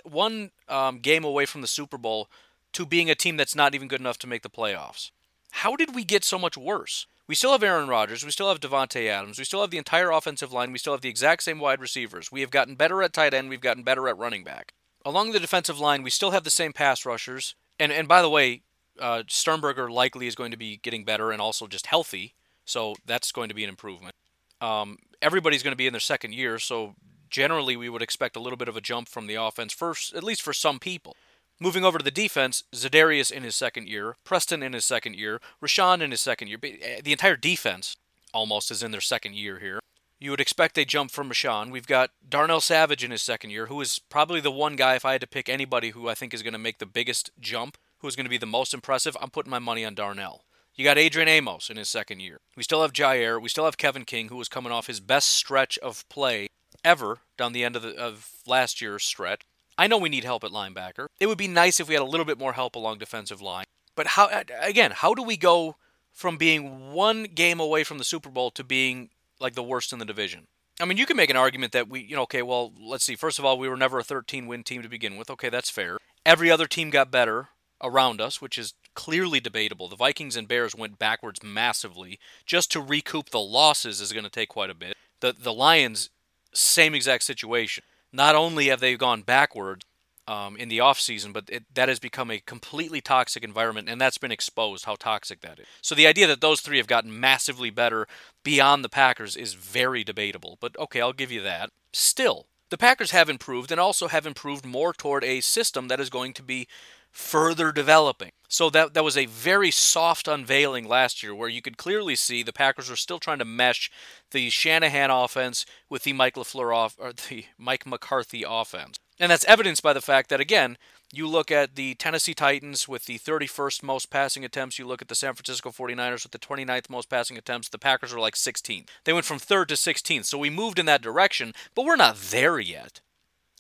A: one um, game away from the Super Bowl to being a team that's not even good enough to make the playoffs? How did we get so much worse? We still have Aaron Rodgers. We still have Davante Adams. We still have the entire offensive line. We still have the exact same wide receivers. We have gotten better at tight end. We've gotten better at running back. Along the defensive line, we still have the same pass rushers. And and by the way, uh, Sternberger likely is going to be getting better and also just healthy. So that's going to be an improvement. Um, everybody's going to be in their second year, so generally we would expect a little bit of a jump from the offense first, at least for some people. Moving over to the defense, Za'Darius in his second year, Preston in his second year, Rashan in his second year. Eh, the entire defense almost is in their second year here. You would expect a jump from Rashan. We've got Darnell Savage in his second year, who is probably the one guy, if I had to pick anybody who I think is going to make the biggest jump, who is going to be the most impressive, I'm putting my money on Darnell. You got Adrian Amos in his second year. We still have Jaire. We still have Kevin King, who was coming off his best stretch of play ever down the end of, the, of last year's stretch. I know we need help at linebacker. It would be nice if we had a little bit more help along defensive line. But how again, how do we go from being one game away from the Super Bowl to being like the worst in the division? I mean, you can make an argument that we, you know, okay, well, let's see. First of all, we were never a 13 win team to begin with. Okay, that's fair. Every other team got better around us, which is clearly debatable. The Vikings and Bears went backwards massively. Just to recoup the losses is going to take quite a bit. The the Lions same exact situation. Not only have they gone backward um, in the offseason, but it, that has become a completely toxic environment, and that's been exposed how toxic that is. So the idea that those three have gotten massively better beyond the Packers is very debatable. But okay, I'll give you that. Still, the Packers have improved and also have improved more toward a system that is going to be further developing. So that that was a very soft unveiling last year where you could clearly see the Packers were still trying to mesh the Shanahan offense with the Mike LaFleur off or the Mike McCarthy offense. And that's evidenced by the fact that again, you look at the Tennessee Titans with the 31st most passing attempts, you look at the San Francisco 49ers with the 29th most passing attempts, the Packers were like 16th. They went from 3rd to 16th. So we moved in that direction, but we're not there yet.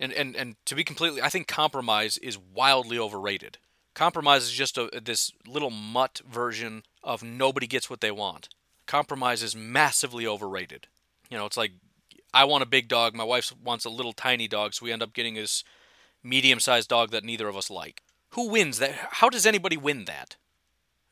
A: And, and, and to be completely, I think compromise is wildly overrated. Compromise is just a, this little mutt version of nobody gets what they want. Compromise is massively overrated. You know, it's like I want a big dog, my wife wants a little tiny dog, so we end up getting this medium-sized dog that neither of us like. Who wins that? How does anybody win that?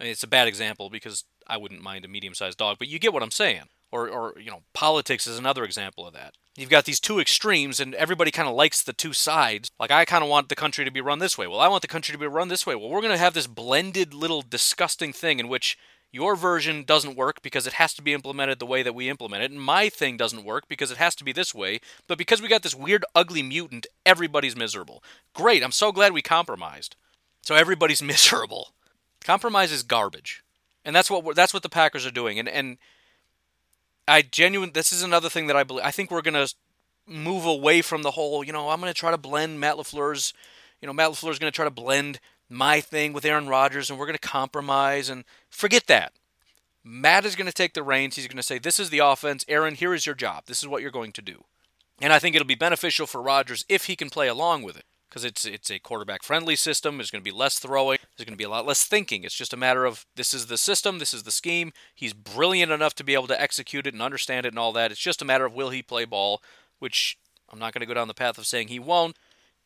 A: I mean, it's a bad example because I wouldn't mind a medium-sized dog, but you get what I'm saying. Or, or you know, politics is another example of that. You've got these two extremes, and everybody kind of likes the two sides. Like, I kind of want the country to be run this way. Well, I want the country to be run this way. Well, we're going to have this blended little disgusting thing in which Your version doesn't work because it has to be implemented the way that we implement it, and my thing doesn't work because it has to be this way. But because we got this weird, ugly mutant, everybody's miserable. Great, I'm so glad we compromised. So everybody's [LAUGHS] miserable. Compromise is garbage, and that's what that's what the Packers are doing. And and I genuine. This is another thing that I believe. I think we're gonna move away from the whole. You know, I'm gonna try to blend Matt LaFleur's. You know, Matt LaFleur's gonna try to blend my thing with Aaron Rodgers, and we're gonna compromise and forget that. Matt is to take the reins. He's to say, This is the offense. Aaron, here is your job. This is what you're going to do. And I think it'll be beneficial for Rodgers if he can play along with it because it's it's a quarterback friendly system. There's going to be less throwing. There's going to be a lot less thinking. It's just a matter of this is the system, this is the scheme. He's brilliant enough to be able to execute it and understand it and all that. It's just a matter of will he play ball, which I'm not going to go down the path of saying he won't,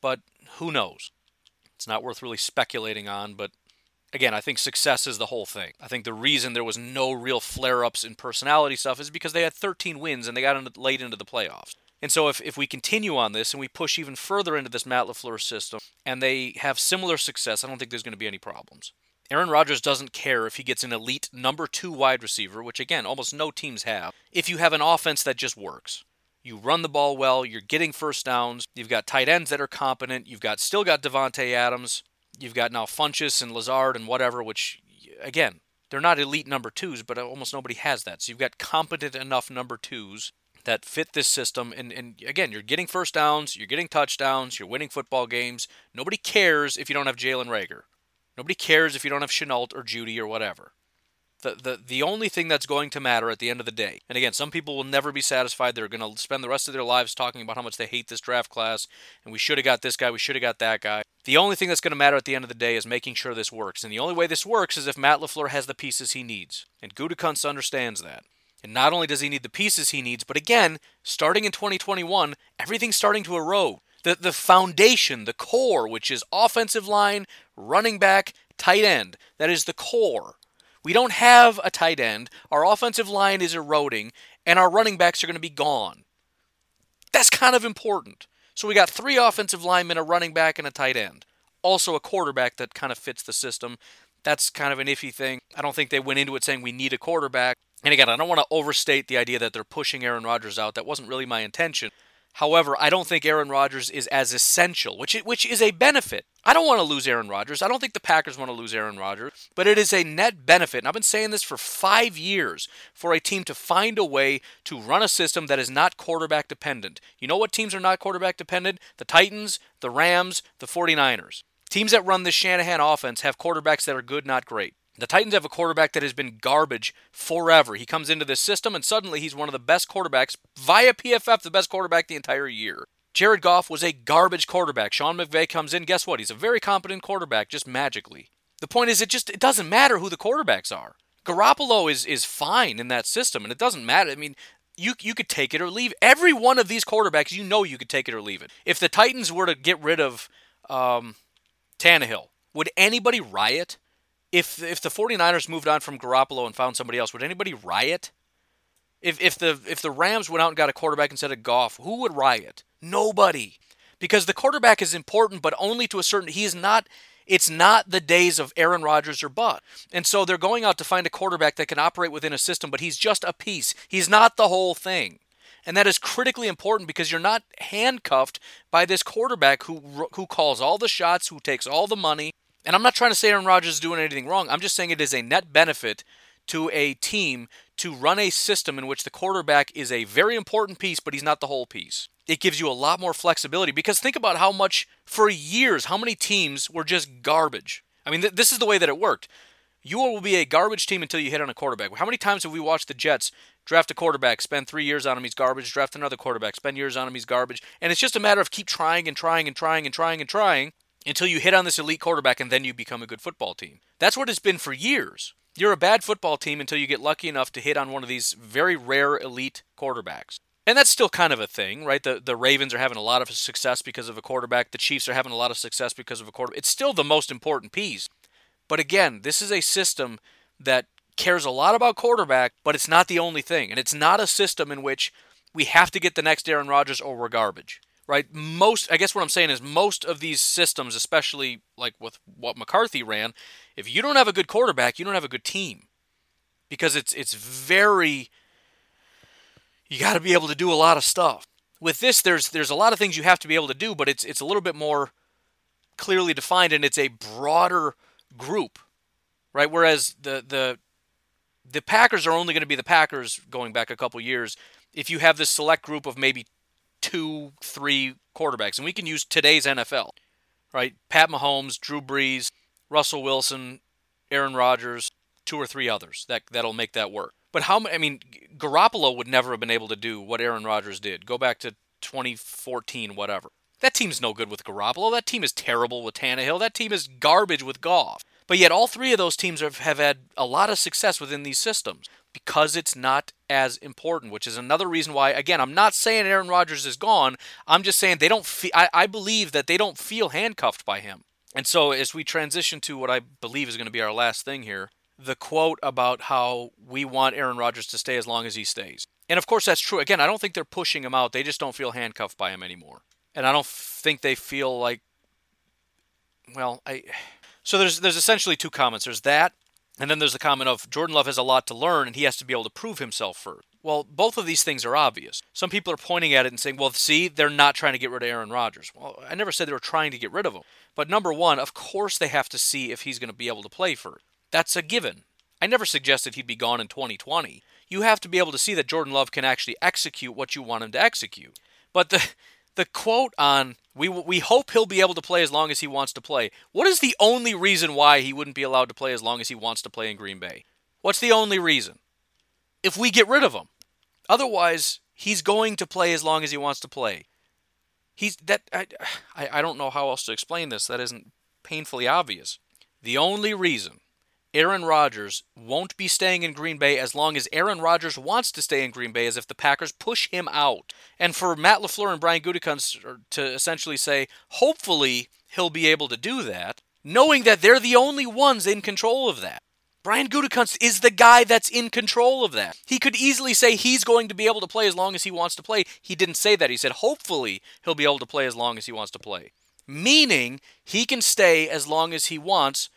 A: but who knows? It's not worth really speculating on, but again, I think success is the whole thing. I think the reason there was no real flare ups in personality stuff is because they had 13 wins and they got into, late into the playoffs. And so if, if we continue on this and we push even further into this Matt LaFleur system and they have similar success, I don't think there's going to be any problems. Aaron Rodgers doesn't care if he gets an elite number two wide receiver, which again, almost no teams have, if you have an offense that just works. You run the ball well, you're getting first downs, you've got tight ends that are competent, you've got still got Davante Adams, You've got now Funchess and Lazard and whatever, which, again, they're not elite number twos, but almost nobody has that. So you've got competent enough number twos that fit this system. And, and again, you're getting first downs, you're getting touchdowns, you're winning football games. Nobody cares if you don't have Jalen Reagor. Nobody cares if you don't have Shenault or Jeudy or whatever. The, the, the only thing that's going to matter at the end of the day, and again, some people will never be satisfied. They're going to spend the rest of their lives talking about how much they hate this draft class, and we should have got this guy, we should have got that guy. The only thing that's going to matter at the end of the day is making sure this works. And the only way this works is if Matt LaFleur has the pieces he needs. And Gutekunst understands that. And not only does he need the pieces he needs, but again, starting in 2021, everything's starting to erode. The, the foundation, the core, which is offensive line, running back, tight end, that is the core. We don't have a tight end. Our offensive line is eroding, and our running backs are going to be gone. That's kind of important. So we got three offensive linemen, a running back, and a tight end. Also a quarterback that kind of fits the system. That's kind of an iffy thing. I don't think they went into it saying we need a quarterback. And again, I don't want to overstate the idea that they're pushing Aaron Rodgers out. That wasn't really my intention. However, I don't think Aaron Rodgers is as essential, which which is a benefit. I don't want to lose Aaron Rodgers. I don't think the Packers want to lose Aaron Rodgers, but it is a net benefit. And I've been saying this for 5 years for a team to find a way to run a system that is not quarterback dependent. You know what teams are not quarterback dependent? The Titans, the Rams, the 49ers. Teams that run this Shanahan offense have quarterbacks that are good, not great. The Titans have a quarterback that has been garbage forever. He comes into this system and suddenly he's one of the best quarterbacks via PFF, the best quarterback the entire year. Jared Goff was a garbage quarterback. Sean McVay comes in, guess what? He's a very competent quarterback just magically. The point is it just it doesn't matter who the quarterbacks are. Garoppolo is is fine in that system and it doesn't matter. I mean, you you could take it or leave. Every one of these quarterbacks, you know you could take it or leave it. If the Titans were to get rid of um, Tannehill, would anybody riot? If if the 49ers moved on from Garoppolo and found somebody else, would anybody riot? If if the if the Rams went out and got a quarterback instead of Goff, who would riot? Nobody. Because the quarterback is important, but only to a certain he is not it's not the days of Aaron Rodgers or Butt. And so they're going out to find a quarterback that can operate within a system, but he's just a piece. He's not the whole thing. And that is critically important because you're not handcuffed by this quarterback who who calls all the shots, who takes all the money, and I'm not trying to say Aaron Rodgers is doing anything wrong. I'm just saying it is a net benefit to a team to run a system in which the quarterback is a very important piece, but he's not the whole piece. It gives you a lot more flexibility because think about how much, for years, how many teams were just garbage. I mean, th- this is the way that it worked. You will be a garbage team until you hit on a quarterback. How many times have we watched the Jets draft a quarterback, spend three years on him, he's garbage, draft another quarterback, spend years on him, he's garbage. And it's just a matter of keep trying and trying and trying and trying and trying until you hit on this elite quarterback and then you become a good football team. That's what it's been for years. You're a bad football team until you get lucky enough to hit on one of these very rare elite quarterbacks. And that's still kind of a thing, right? The the Ravens are having a lot of success because of a quarterback. The Chiefs are having a lot of success because of a quarterback. It's still the most important piece. But again, this is a system that cares a lot about quarterback, but it's not the only thing. And it's not a system in which we have to get the next Aaron Rodgers or we're garbage right? Most, I guess what I'm saying is most of these systems, especially like with what McCarthy ran, if you don't have a good quarterback, you don't have a good team. because it's it's very you got to be able to do a lot of stuff. With this there's there's a lot of things you have to be able to do, but it's it's a little bit more clearly defined and it's a broader group. Right? Whereas the the the Packers are only going to be the Packers going back a couple years if you have this select group of maybe two, three quarterbacks. And we can use today's NFL, right? Pat Mahomes, Drew Brees, Russell Wilson, Aaron Rodgers, two or three others. That that'll make that work. But how I mean, Garoppolo would never have been able to do what Aaron Rodgers did. Go back to 2014, whatever. That team's no good with Garoppolo. That team is terrible with Tannehill. That team is garbage with Goff. But yet, all three of those teams have, have had a lot of success within these systems because it's not as important, which is another reason why, again, I'm not saying Aaron Rodgers is gone. I'm just saying they don't feel, I, I believe that they don't feel handcuffed by him. And so, as we transition to what I believe is going to be our last thing here, the quote about how we want Aaron Rodgers to stay as long as he stays. And of course, that's true. Again, I don't think they're pushing him out. They just don't feel handcuffed by him anymore. And I don't think they feel like, well, I. So there's there's essentially two comments. There's that, and then there's the comment of Jordan Love has a lot to learn and he has to be able to prove himself first. Well, both of these things are obvious. Some people are pointing at it and saying, well, see, they're not trying to get rid of Aaron Rodgers. Well, I never said they were trying to get rid of him. But number one, of course they have to see if he's going to be able to play first. That's a given. I never suggested he'd be gone in 2020. You have to be able to see that Jordan Love can actually execute what you want him to execute. But the the quote on we we hope he'll be able to play as long as he wants to play. What is the only reason why he wouldn't be allowed to play as long as he wants to play in Green Bay? What's the only reason? If we get rid of him. Otherwise, he's going to play as long as he wants to play. He's that I, I, I don't know how else to explain this. That isn't painfully obvious. The only reason Aaron Rodgers won't be staying in Green Bay as long as Aaron Rodgers wants to stay in Green Bay as if the Packers push him out. And for Matt LaFleur and Brian Gutekunst er, to essentially say, hopefully he'll be able to do that, knowing that they're the only ones in control of that. Brian Gutekunst is the guy that's in control of that. He could easily say he's going to be able to play as long as he wants to play. He didn't say that. He said hopefully he'll be able to play as long as he wants to play. Meaning he can stay as long as he wants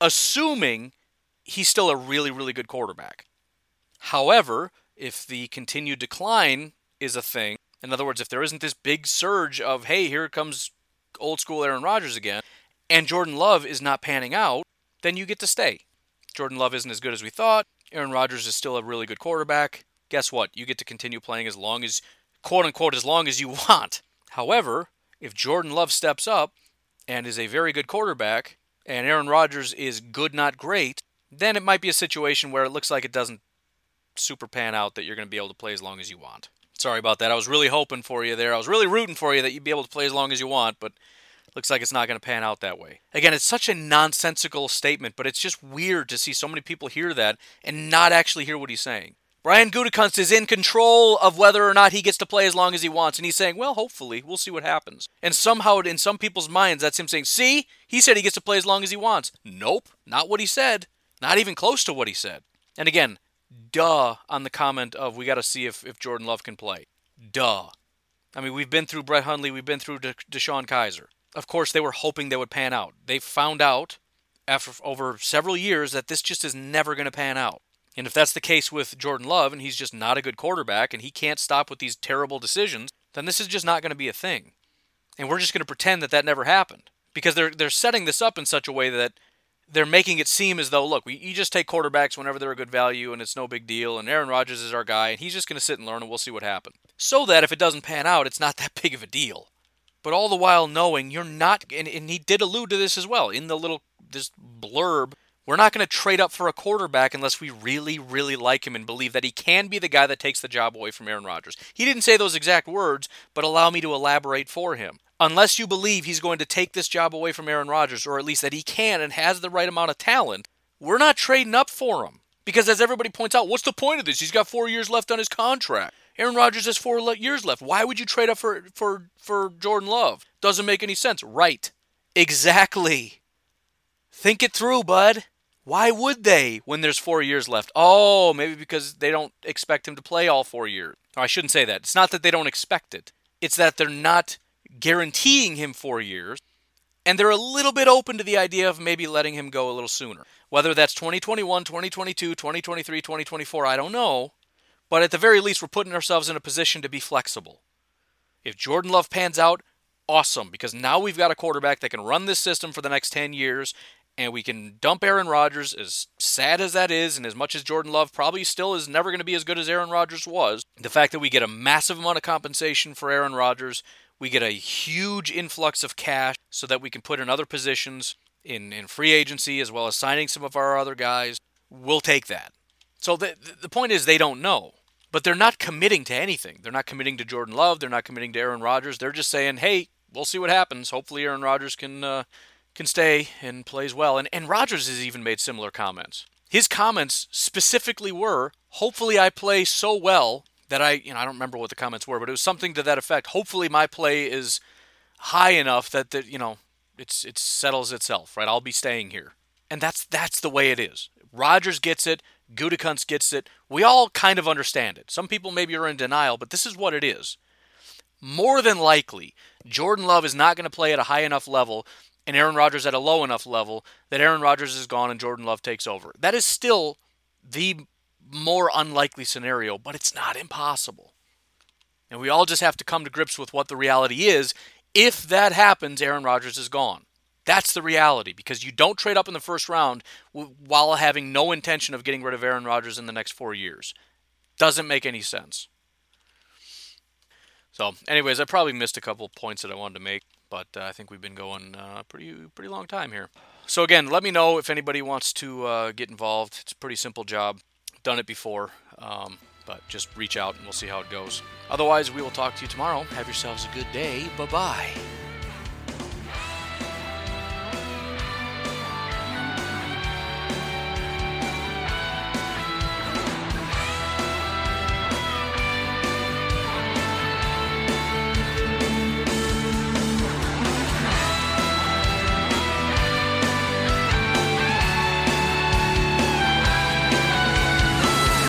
A: assuming he's still a really, really good quarterback. However, if the continued decline is a thing, in other words, if there isn't this big surge of, hey, here comes old school Aaron Rodgers again, and Jordan Love is not panning out, then you get to stay. Jordan Love isn't as good as we thought. Aaron Rodgers is still a really good quarterback. Guess what? You get to continue playing as long as, quote unquote, as long as you [LAUGHS] want. However, if Jordan Love steps up and is a very good quarterback, and Aaron Rodgers is good, not great, then it might be a situation where it looks like it doesn't super pan out that you're going to be able to play as long as you want. Sorry about that. I was really hoping for you there. I was really rooting for you that you'd be able to play as long as you want, but looks like it's not going to pan out that way. Again, it's such a nonsensical statement, but it's just weird to see so many people hear that and not actually hear what he's saying. Brian Gutekunst is in control of whether or not he gets to play as long as he wants, and he's saying, "Well, hopefully, we'll see what happens." And somehow, in some people's minds, that's him saying, "See, he said he gets to play as long as he wants." Nope, not what he said. Not even close to what he said. And again, duh on the comment of we got to see if, if Jordan Love can play. Duh. I mean, we've been through Brett Hundley, we've been through De- DeShone Kizer. Of course, they were hoping they would pan out. They found out after over several years that this just is never going to pan out. And if that's the case with Jordan Love and he's just not a good quarterback and he can't stop with these terrible decisions, then this is just not going to be a thing. And we're just going to pretend that that never happened because they're they're setting this up in such a way that they're making it seem as though look, we, you just take quarterbacks whenever they're a good value and it's no big deal and Aaron Rodgers is our guy and he's just going to sit and learn and we'll see what happens. So that if it doesn't pan out, it's not that [LAUGHS] big of a deal. But all the while knowing you're not and, and he did allude to this as well in the little this blurb we're not going to trade up for a quarterback unless we really, really like him and believe that he can be the guy that takes the job away from Aaron Rodgers. He didn't say those exact words, but allow me to elaborate for him. Unless you believe he's going to take this job away from Aaron Rodgers, or at least that he can and has the right amount of talent, we're not trading up for him. Because as everybody points out, what's the point of this? He's got four years left on his contract. Aaron Rodgers has four years left. Why would you trade up for for for Jordan Love? Doesn't make any sense. Right. Exactly. Think it through, bud. Why would they when there's four years left? Oh, maybe because they don't expect him to play all four years. I shouldn't say that. It's not that they don't expect it, it's that they're not guaranteeing him four years. And they're a little bit open to the idea of maybe letting him go a little sooner. Whether that's 2021, 2022, 2023, 2024, I don't know. But at the very least, we're putting ourselves in a position to be flexible. If Jordan Love pans out, awesome, because now we've got a quarterback that can run this system for the next 10 years, and we can dump Aaron Rodgers, as sad as that is, and as much as Jordan Love probably still is never going to be as good as Aaron Rodgers was. The fact that we get a massive amount of compensation for Aaron Rodgers, we get a huge influx of cash so that we can put in other positions in, in free agency as well as signing some of our other guys. We'll take that. So the, the point is, they don't know but they're not committing to anything. They're not committing to Jordan Love. They're not committing to Aaron Rodgers. They're just saying, "Hey, we'll see what happens. Hopefully, Aaron Rodgers can uh, can stay and plays well." And and Rodgers has even made similar comments. His comments specifically were, "Hopefully, I play so well that I, you know, I don't remember what the comments were, but it was something to that effect. Hopefully, my play is high enough that that you know it's it settles itself. Right? I'll be staying here." And that's that's the way it is. Rodgers gets it. Gutekunst gets it. We all kind of understand it. Some people maybe are in denial, but this is what it is. More than likely, Jordan Love is not going to play at a high enough level and Aaron Rodgers at a low enough level that Aaron Rodgers is gone and Jordan Love takes over. That is still the more unlikely scenario, but it's not impossible. And we all just have to come to grips with what the reality is. If that happens, Aaron Rodgers is gone. That's the reality because you don't trade up in the first round while having no intention of getting rid of Aaron Rodgers in the next four years. Doesn't make any sense. So, anyways, I probably missed a couple points that I wanted to make, but uh, I think we've been going uh, pretty pretty long time here. So again, let me know if anybody wants to uh, get involved. It's a pretty simple job. Done it before, um, but just reach out and we'll see how it goes. Otherwise, we will talk to you tomorrow. Have yourselves a good day. Bye bye.